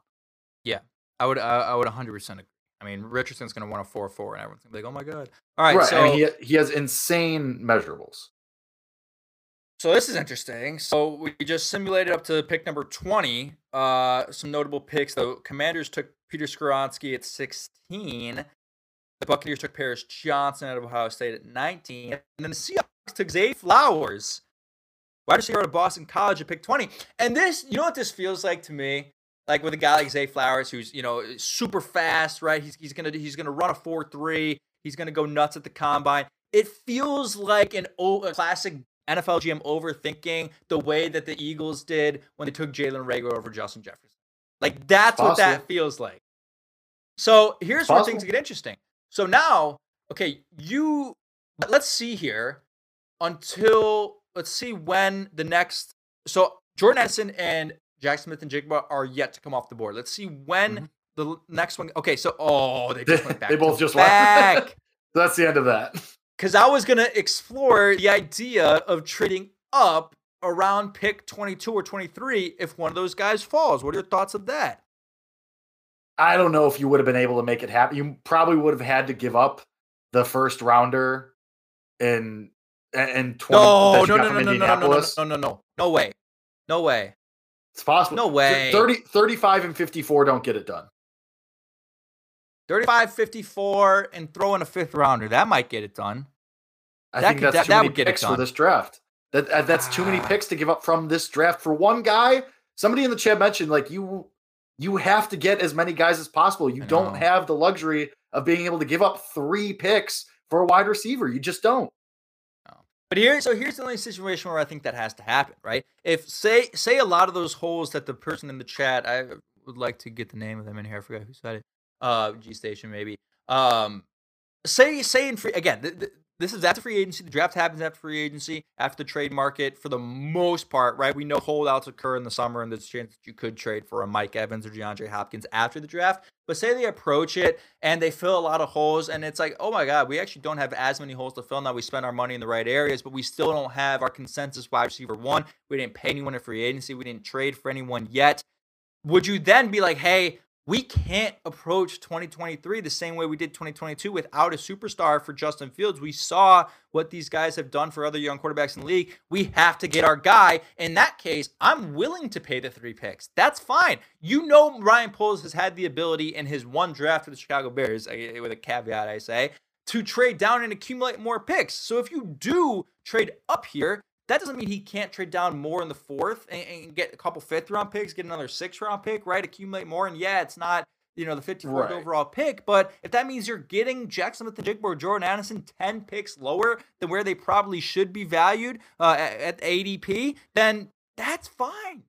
Yeah, I would. Uh, I would 100 percent agree. I mean, Richardson's going to want a four four, and everyone's going to be like, "Oh my god!" All right, right. so I mean, he he has insane measurables. So this is interesting. So we just simulated up to pick number 20. Uh, some notable picks. The Commanders took Peter Skoronski at 16. The Buccaneers took Paris Johnson out of Ohio State at 19. And then the Seahawks took Zay Flowers, wide receiver out of Boston College at pick 20. And this, you know what this feels like to me? Like with a guy like Zay Flowers, who's you know super fast, right? He's he's gonna he's gonna run a four three. He's gonna go nuts at the combine. It feels like an old, a classic NFL GM overthinking the way that the Eagles did when they took Jalen Reagor over Justin Jefferson. Like that's what that feels like. So here's where things get interesting. So now, okay, you let's see here until let's see when the next so Jordan Addison and Jack Smith-Njigba are yet to come off the board. Let's see when mm-hmm. the next one. Okay, so oh, they just went back. they both just back. went. Back. That's the end of that. Because I was gonna explore the idea of trading up around pick 22 or 23 if one of those guys falls. What are your thoughts of that? I don't know if you would have been able to make it happen. You probably would have had to give up the first rounder in in 20 no, no, no, no, no, no, no, no, no, no, no, no way. No way. It's possible. No way. 30, 35 and 54 don't get it done. 35 54 and throw in a fifth rounder. That might get it done. I that think could, that's that, too many picks for this draft. That uh, that's too many ah. picks to give up from this draft for one guy. Somebody in the chat mentioned like you you have to get as many guys as possible. You don't have the luxury of being able to give up three picks for a wide receiver. You just don't. But here, so here's the only situation where I think that has to happen, right? If say say a lot of those holes that the person in the chat, I would like to get the name of them in here. I forgot who said it. Uh, G Station maybe. Um, say say in free again. Th- th- this is after free agency. The draft happens after free agency, after the trade market for the most part, right? We know holdouts occur in the summer, and there's a chance that you could trade for a Mike Evans or DeAndre Hopkins after the draft. But say they approach it and they fill a lot of holes, and it's like, oh my God, we actually don't have as many holes to fill now. We spend our money in the right areas, but we still don't have our consensus wide receiver one. We didn't pay anyone in free agency. We didn't trade for anyone yet. Would you then be like, hey, we can't approach 2023 the same way we did 2022 without a superstar for Justin Fields. We saw what these guys have done for other young quarterbacks in the league. We have to get our guy. In that case, I'm willing to pay the three picks. That's fine. You know, Ryan Poles has had the ability in his one draft with the Chicago Bears, with a caveat, I say, to trade down and accumulate more picks. So if you do trade up here, that doesn't mean he can't trade down more in the fourth and, and, get a couple fifth round picks, get another sixth round pick, right? Accumulate more. And yeah, it's not, you know, the 54th right. overall pick, but if that means you're getting Jackson with the Jigboard, Jordan Addison 10 picks lower than where they probably should be valued uh, at, at ADP, then that's fine.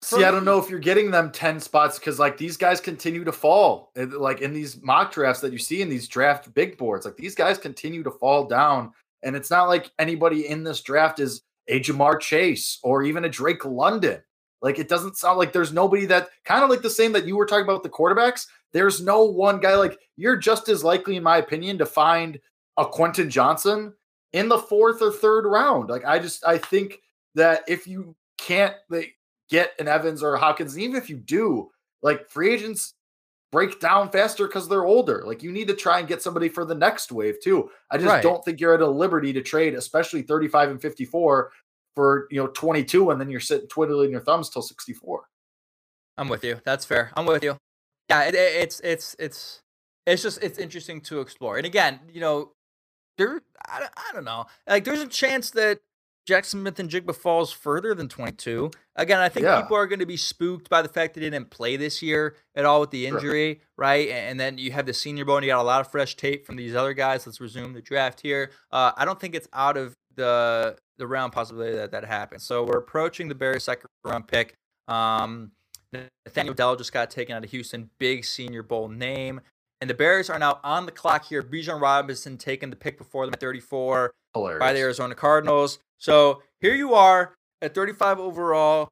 See, I don't know if you're getting them 10 spots because like these guys continue to fall. Like in these mock drafts that you see in these draft big boards, like these guys continue to fall down and it's not like anybody in this draft is a Ja'Marr Chase or even a Drake London. Like it doesn't sound like there's nobody that kind of like the same that you were talking about the quarterbacks. There's no one guy like you're just as likely, in my opinion, to find a Quentin Johnston in the fourth or third round. Like I just I think that if you can't like, get an Evans or Hopkins, even if you do, like free agents break down faster because they're older. Like you need to try and get somebody for the next wave too. I just right. don't think you're at a liberty to trade, especially 35 and 54 for you know 22, and then you're sitting twiddling your thumbs till 64. I'm with you. That's fair. I'm with you. Yeah, it, it, it's it's it's it's just it's interesting to explore. And again, you know, there I, I don't know. Like there's a chance that Jaxon Smith-Njigba falls further than 22. Again, I think yeah. people are going to be spooked by the fact that he didn't play this year at all with the injury, sure. right? And then you have the Senior Bowl, and you got a lot of fresh tape from these other guys. Let's resume the draft here. Uh, I don't think it's out of the the round possibility that that happens. So we're approaching the Bears' second round pick. Um, Nathaniel Dell just got taken out of Houston, big Senior Bowl name. And the Bears are now on the clock here. Bijan Robinson taking the pick before them at 34 Hilarious. by the Arizona Cardinals. So here you are at 35 overall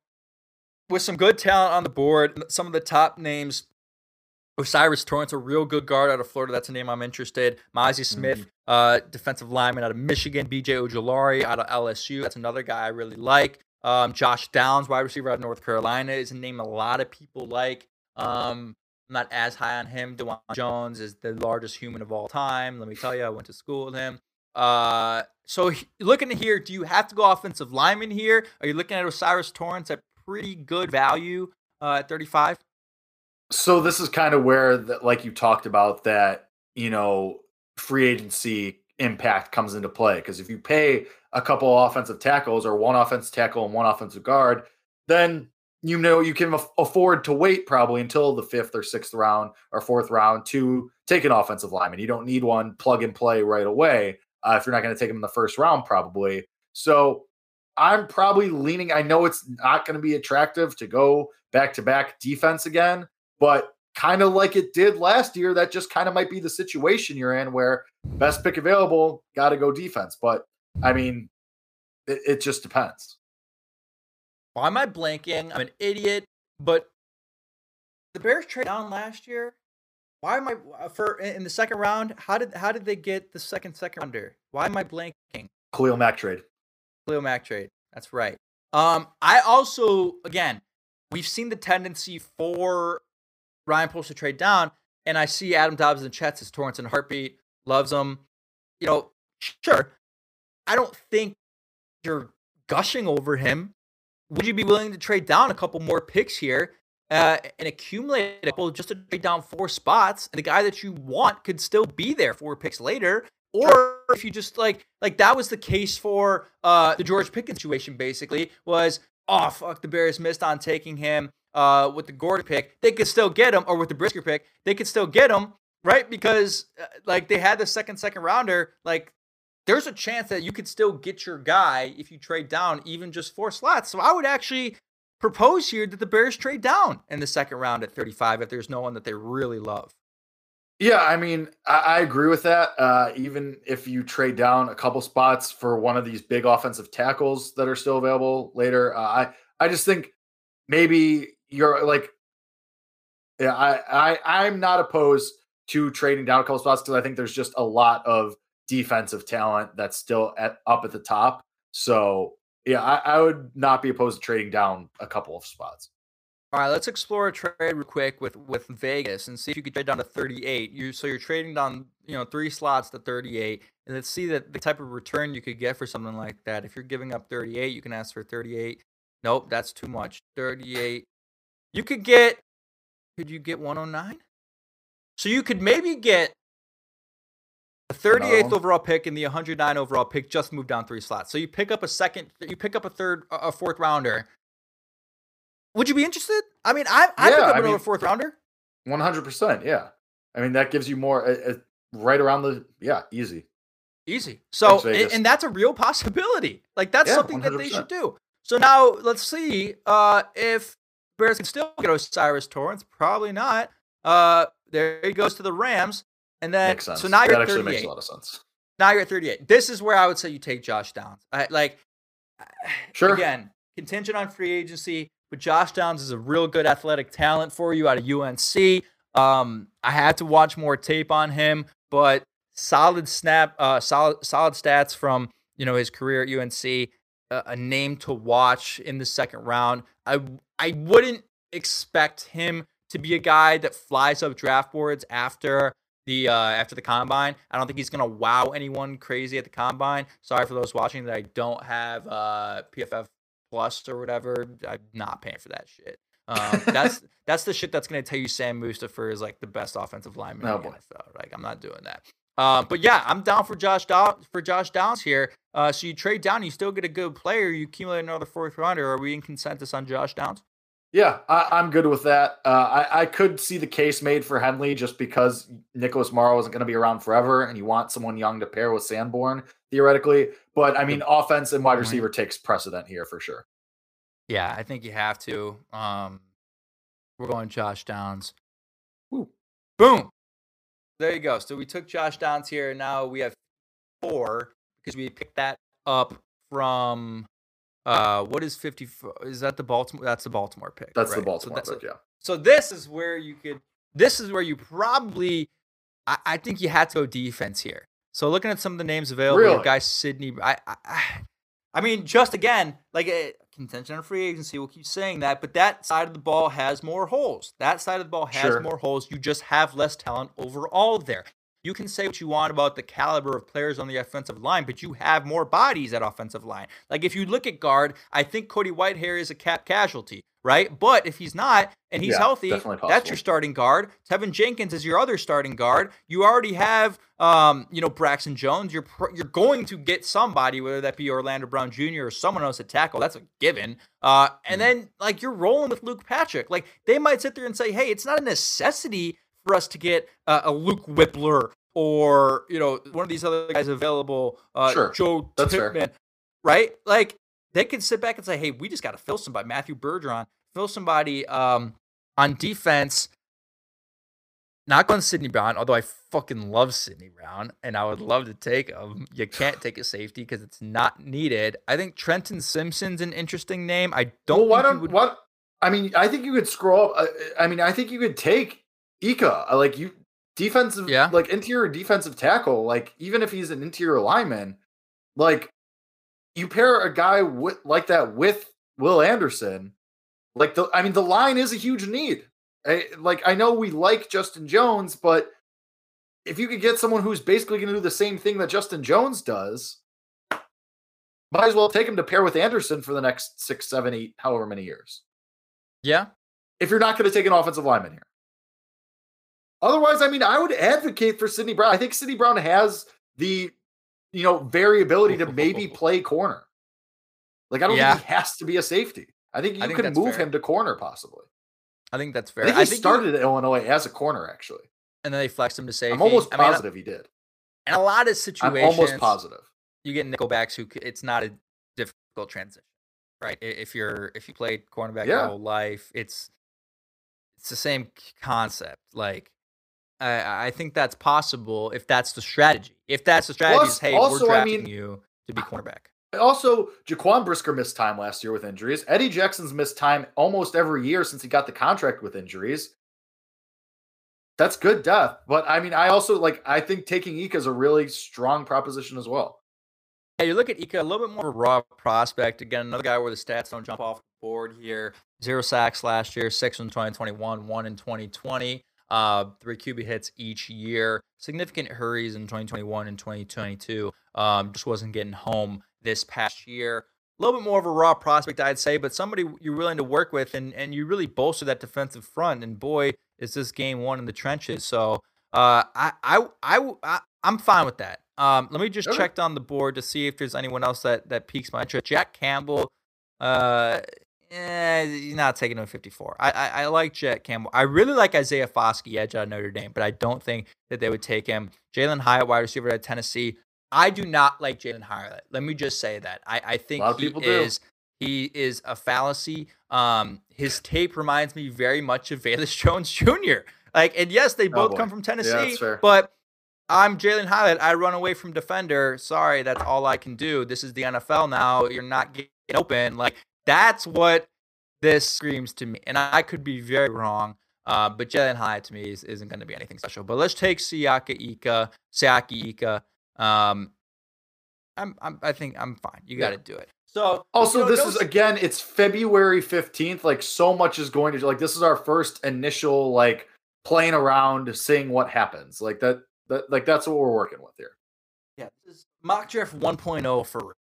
with some good talent on the board. Some of the top names O'Cyrus Torrence, a real good guard out of Florida. That's a name I'm interested. Mazi Smith, mm-hmm. uh, defensive lineman out of Michigan. BJ Ojulari out of LSU. That's another guy I really like. Um, Josh Downs, wide receiver out of North Carolina, is a name a lot of people like. Um, I'm not as high on him. Dawand Jones is the largest human of all time. Let me tell you, I went to school with him. Uh, so he, looking here, do you have to go offensive lineman here? Are you looking at O'Cyrus Torrence at pretty good value uh, at 35? So this is kind of where, the, like you talked about, that you know free agency impact comes into play because if you pay a couple offensive tackles or one offensive tackle and one offensive guard, then you know you can afford to wait probably until the fifth or sixth round or fourth round to take an offensive lineman. You don't need one plug and play right away uh, if you're not going to take him in the first round, probably. So I'm probably leaning. I know it's not going to be attractive to go back to back defense again, but kind of like it did last year, that just kind of might be the situation you're in where best pick available, got to go defense. But I mean, it, it just depends. Why am I blanking? I'm an idiot. But the Bears trade down last year. Why am I uh, for in the second round? How did how did they get the second second rounder? Why am I blanking? Khalil Mack trade. Khalil Mack trade. That's right. Um, I also again, we've seen the tendency for Ryan Poles to trade down, and I see Adam Dobbs and Chets as Torrance and heartbeat loves them. You know, sure. I don't think you're gushing over him. Would you be willing to trade down a couple more picks here uh, and accumulate a couple just to trade down four spots? And the guy that you want could still be there four picks later. Or if you just like like that was the case for uh, the George Pickens situation. Basically, was oh fuck the Bears missed on taking him uh, with the Gordon pick. They could still get him, or with the Brisker pick, they could still get him right? Because uh, like they had the second second rounder, like there's a chance that you could still get your guy if you trade down even just four slots. So I would actually propose here that the Bears trade down in the second round at 35 if there's no one that they really love. Yeah, I mean, I, I agree with that. Uh, even if you trade down a couple spots for one of these big offensive tackles that are still available later, uh, I I just think maybe you're like, yeah, I I I'm not opposed to trading down a couple spots because I think there's just a lot of defensive talent that's still at up at the top. So yeah, I, I would not be opposed to trading down a couple of spots. All right, let's explore a trade real quick with with Vegas and see if you could trade down to 38. You so you're trading down, you know, three slots to 38, and let's see that the type of return you could get for something like that. If you're giving up 38, you can ask for 38. Nope, that's too much. 38. You could get. Could you get 109? So you could maybe get a 38th no. overall pick and the 109 overall pick just moved down three slots. So you pick up a second, you pick up a third, a fourth rounder. Would you be interested? I mean, I I yeah, pick up I another mean, fourth rounder. 100. percent Yeah. I mean, that gives you more uh, uh, right around the yeah, easy, easy. So and, and, that's a real possibility. Like that's yeah, something 100%. that they should do. So now let's see uh, if Bears can still get O'Cyrus Torrence. Probably not. Uh, there he goes to the Rams. And then so now you're that at 38. makes a lot of sense. Now you're at 38. This is where I would say you take Josh Downs. I, like sure. Again, contingent on free agency, but Josh Downs is a real good athletic talent for you out of UNC. Um, I had to watch more tape on him, but solid snap, uh, solid solid stats from you know his career at UNC. Uh, a name to watch in the second round. I I wouldn't expect him to be a guy that flies up draft boards after the uh, after the combine. I don't think he's gonna wow anyone crazy at the combine. Sorry for those watching that I don't have uh, PFF Plus or whatever. I'm not paying for that shit. Um, that's that's the shit that's gonna tell you Sam Mustipher is like the best offensive lineman oh, in the NFL. Like I'm not doing that. Uh, but yeah, I'm down for Josh Dow- for Josh Downs here. Uh, so you trade down, you still get a good player. You accumulate another fourth rounder. Are we in consensus on Josh Downs? Yeah, I, am good with that. Uh, I, I, could see the case made for Henley just because Nicholas Morrow isn't going to be around forever, and you want someone young to pair with Sanborn theoretically. But I mean, offense and wide receiver takes precedent here for sure. Yeah, I think you have to. Um, we're going Josh Downs. Woo. Boom. There you go. So we took Josh Downs here. Now we have four because we picked that up from uh, what is 50? Is that the Baltimore? That's the Baltimore pick. That's right? the Baltimore so pick, yeah. So this is where you could, this is where you probably, I, I think you had to go defense here. So looking at some of the names available, really? guy Sydney, I, I, I mean, just again, like a contention on free agency. We'll keep saying that, but that side of the ball has more holes. That side of the ball has Sure. more holes. You just have less talent overall there. You can say what you want about the caliber of players on the offensive line, but you have more bodies at offensive line. Like if you look at guard, I think Cody Whitehair is a cap casualty, right? But if he's not and he's Yeah, healthy, that's your starting guard. Teven Jenkins is your other starting guard. You already have, um, you know, Braxton Jones. You're pr- you're going to get somebody, whether that be Orlando Brown Jr. or someone else at tackle. That's a given. Uh, and then like you're rolling with Luke Patrick. Like they might sit there and say, hey, it's not a necessity for us to get uh, a Luke Wypler or you know one of these other guys available. Uh, Sure. Joe That's fair. Right? Like they could sit back and say, hey, we just got to fill somebody. Matthew Bergeron, fill somebody um, on defense. Not going Sydney Brown, although I fucking love Sydney Brown and I would love to take him. You can't take a safety because it's not needed. I think Trenton Simpson's an interesting name. I don't. Well, why think don't would- what? I mean, I think you could scroll. up. uh, I mean, I think you could take Ika. uh, Like you, defensive, Yeah. like interior defensive tackle. Like even if he's an interior lineman, like you pair a guy with like that with Will Anderson. Like the, I mean, the line is a huge need. I, like I know we like Justin Jones, but if you could get someone who's basically going to do the same thing that Justin Jones does, might as well take him to pair with Anderson for the next six, seven, eight, however many years. Yeah. If you're not going to take an offensive lineman here. Otherwise, I mean, I would advocate for Sydney Brown. I think Sydney Brown has the, you know, variability to maybe play corner. Like, I don't Yeah. think he has to be a safety. I think you I think can move fair. him to corner possibly. I think that's fair. I think he you- started at Illinois as a corner, actually. and then they flexed him to safety. I'm almost I mean, positive he did. in a lot of situations, I'm almost positive. you get nickelbacks who it's not a difficult transition, right? If you're if you played cornerback your whole life, it's it's the same concept. Like I I think that's possible if that's the strategy. If that's the strategy, Plus, is hey, also, we're I drafting mean, you to be cornerback. Also, Jaquan Brisker missed time last year with injuries. Eddie Jackson's missed time almost every year since he got the contract with injuries. That's good depth. But I mean, I also like I think taking Ika is a really strong proposition as well. Yeah, you look at Ika, a little bit more of a raw prospect. Again, another guy where the stats don't jump off the board here. Zero sacks last year, six in 2021, one in 2020. Uh, three QB hits each year. Significant hurries in 2021 and 2022. Um, just wasn't getting home this past year. A little bit more of a raw prospect, I'd say, but somebody you're willing to work with, and and you really bolster that defensive front. And boy, is this game one in the trenches. So uh, I, I I I I'm fine with that. Um, let me just Okay. check down the board to see if there's anyone else that that piques my interest. Jack Campbell, uh, eh, he's not taking him at 54. I, I I like Jack Campbell. I really like Isaiah Foskey, edge out of Notre Dame, but I don't think that they would take him. Jalin Hyatt, wide receiver at Tennessee. I do not like Jalin Hyatt. Let me just say that. I, I think he people do. is he is a fallacy. Um, his tape reminds me very much of Velus Jones Jr. Like, and yes, they Oh, both boy. come from Tennessee, fair. but I'm Jalin Hyatt. I run away from defender. Sorry, that's all I can do. This is the NFL now. You're not getting open. Like that's what this screams to me. And I could be very wrong. Uh, but Jalin Hyatt to me is, isn't going to be anything special. But let's take Siaka Ika, Siaki Ika. Um, I'm, I'm, I think I'm fine. You got to do it. So Also, you know, this no is again, it's February 15th. Like so much is going to like this is our first initial like playing around, seeing what happens. Like that that like that's what we're working with here. Yeah, this is mock draft 1.0 for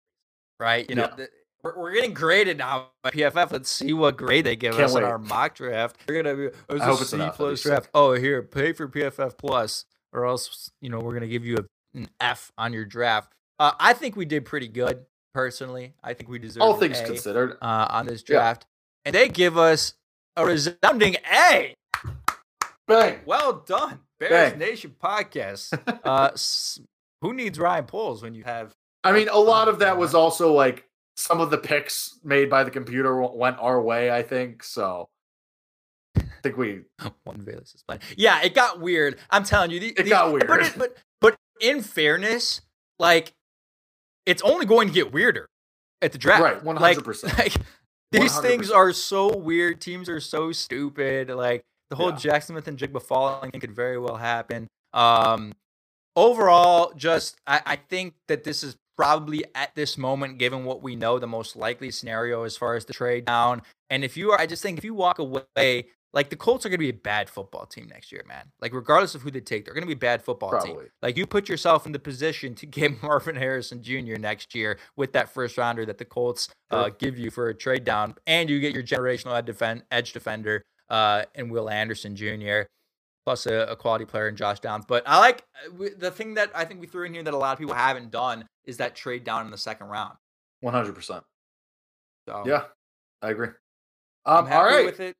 right. You know, Yeah. the, we're, we're getting graded now by PFF. Let's see what grade they give Can't us in wait. our mock draft. We're gonna be it was I hope it's C plus draft. Oh, here, pay for PFF plus, or else you know we're gonna give you a, an F on your draft. Uh, I think we did pretty good personally. I think we deserve All things A, considered. uh, on this Yeah. draft, and they give us a resounding A. Bang. Well done, Bears Bang. Nation podcast. uh, who needs Ryan Poles when you have I mean, a lot of that was also like some of the picks made by the computer went our way, I think. So I think we one Velus is playing. Yeah, it got weird. I'm telling you, the, It the- got weird. But, it, but but in fairness, like it's only going to get weirder at the draft. Right, 100%. Like, these things 100%. are so weird. Teams are so stupid. Like the whole Yeah. Jaxon Smith-Njigba falling thing could very well happen. Um, overall, just I, I think that this is probably at this moment, given what we know, the most likely scenario as far as the trade down. And if you are, I just think if you walk away, like the Colts are going to be a bad football team next year, man. Like regardless of who they take, they're going to be a bad football probably. team. Like you put yourself in the position to get Marvin Harrison Jr. next year with that first rounder that the Colts uh, give you for a trade down, and you get your generational edge defender uh, and Will Anderson Jr plus a, a, quality player in Josh Downs. But I like uh, the thing that I think we threw in here that a lot of people haven't done is that trade down in the second round. One hundred percent. So yeah, I agree. Um, all right. With it.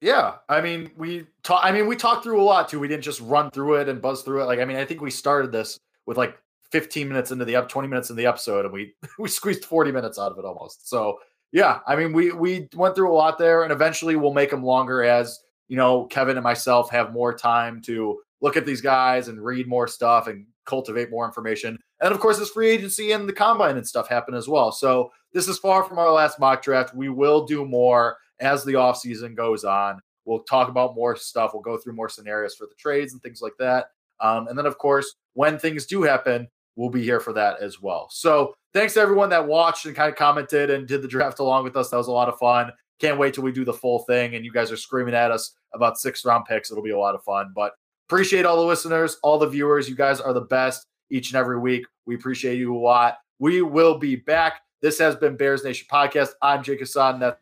Yeah, I mean we talk. I mean we talked through a lot too. We didn't just run through it and buzz through it. Like I mean I think we started this with like 15 minutes into the up 20 minutes in the episode and we we squeezed 40 minutes out of it almost. So yeah, I mean we we went through a lot there and eventually we'll make them longer as you know, Kevin and myself have more time to look at these guys and read more stuff and cultivate more information. And of course, this free agency and the combine and stuff happen as well. So this is far from our last mock draft. We will do more as the offseason goes on. We'll talk about more stuff. We'll go through more scenarios for the trades and things like that. Um, and then, of course, when things do happen, we'll be here for that as well. So thanks to everyone that watched and kind of commented and did the draft along with us. That was a lot of fun. Can't wait till we do the full thing and you guys are screaming at us about six round picks. It'll be a lot of fun. But appreciate all the listeners, all the viewers. You guys are the best each and every week. We appreciate you a lot. We will be back. This has been Bears Nation Podcast. I'm Jake Hassan. That's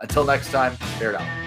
Until next time, bear down.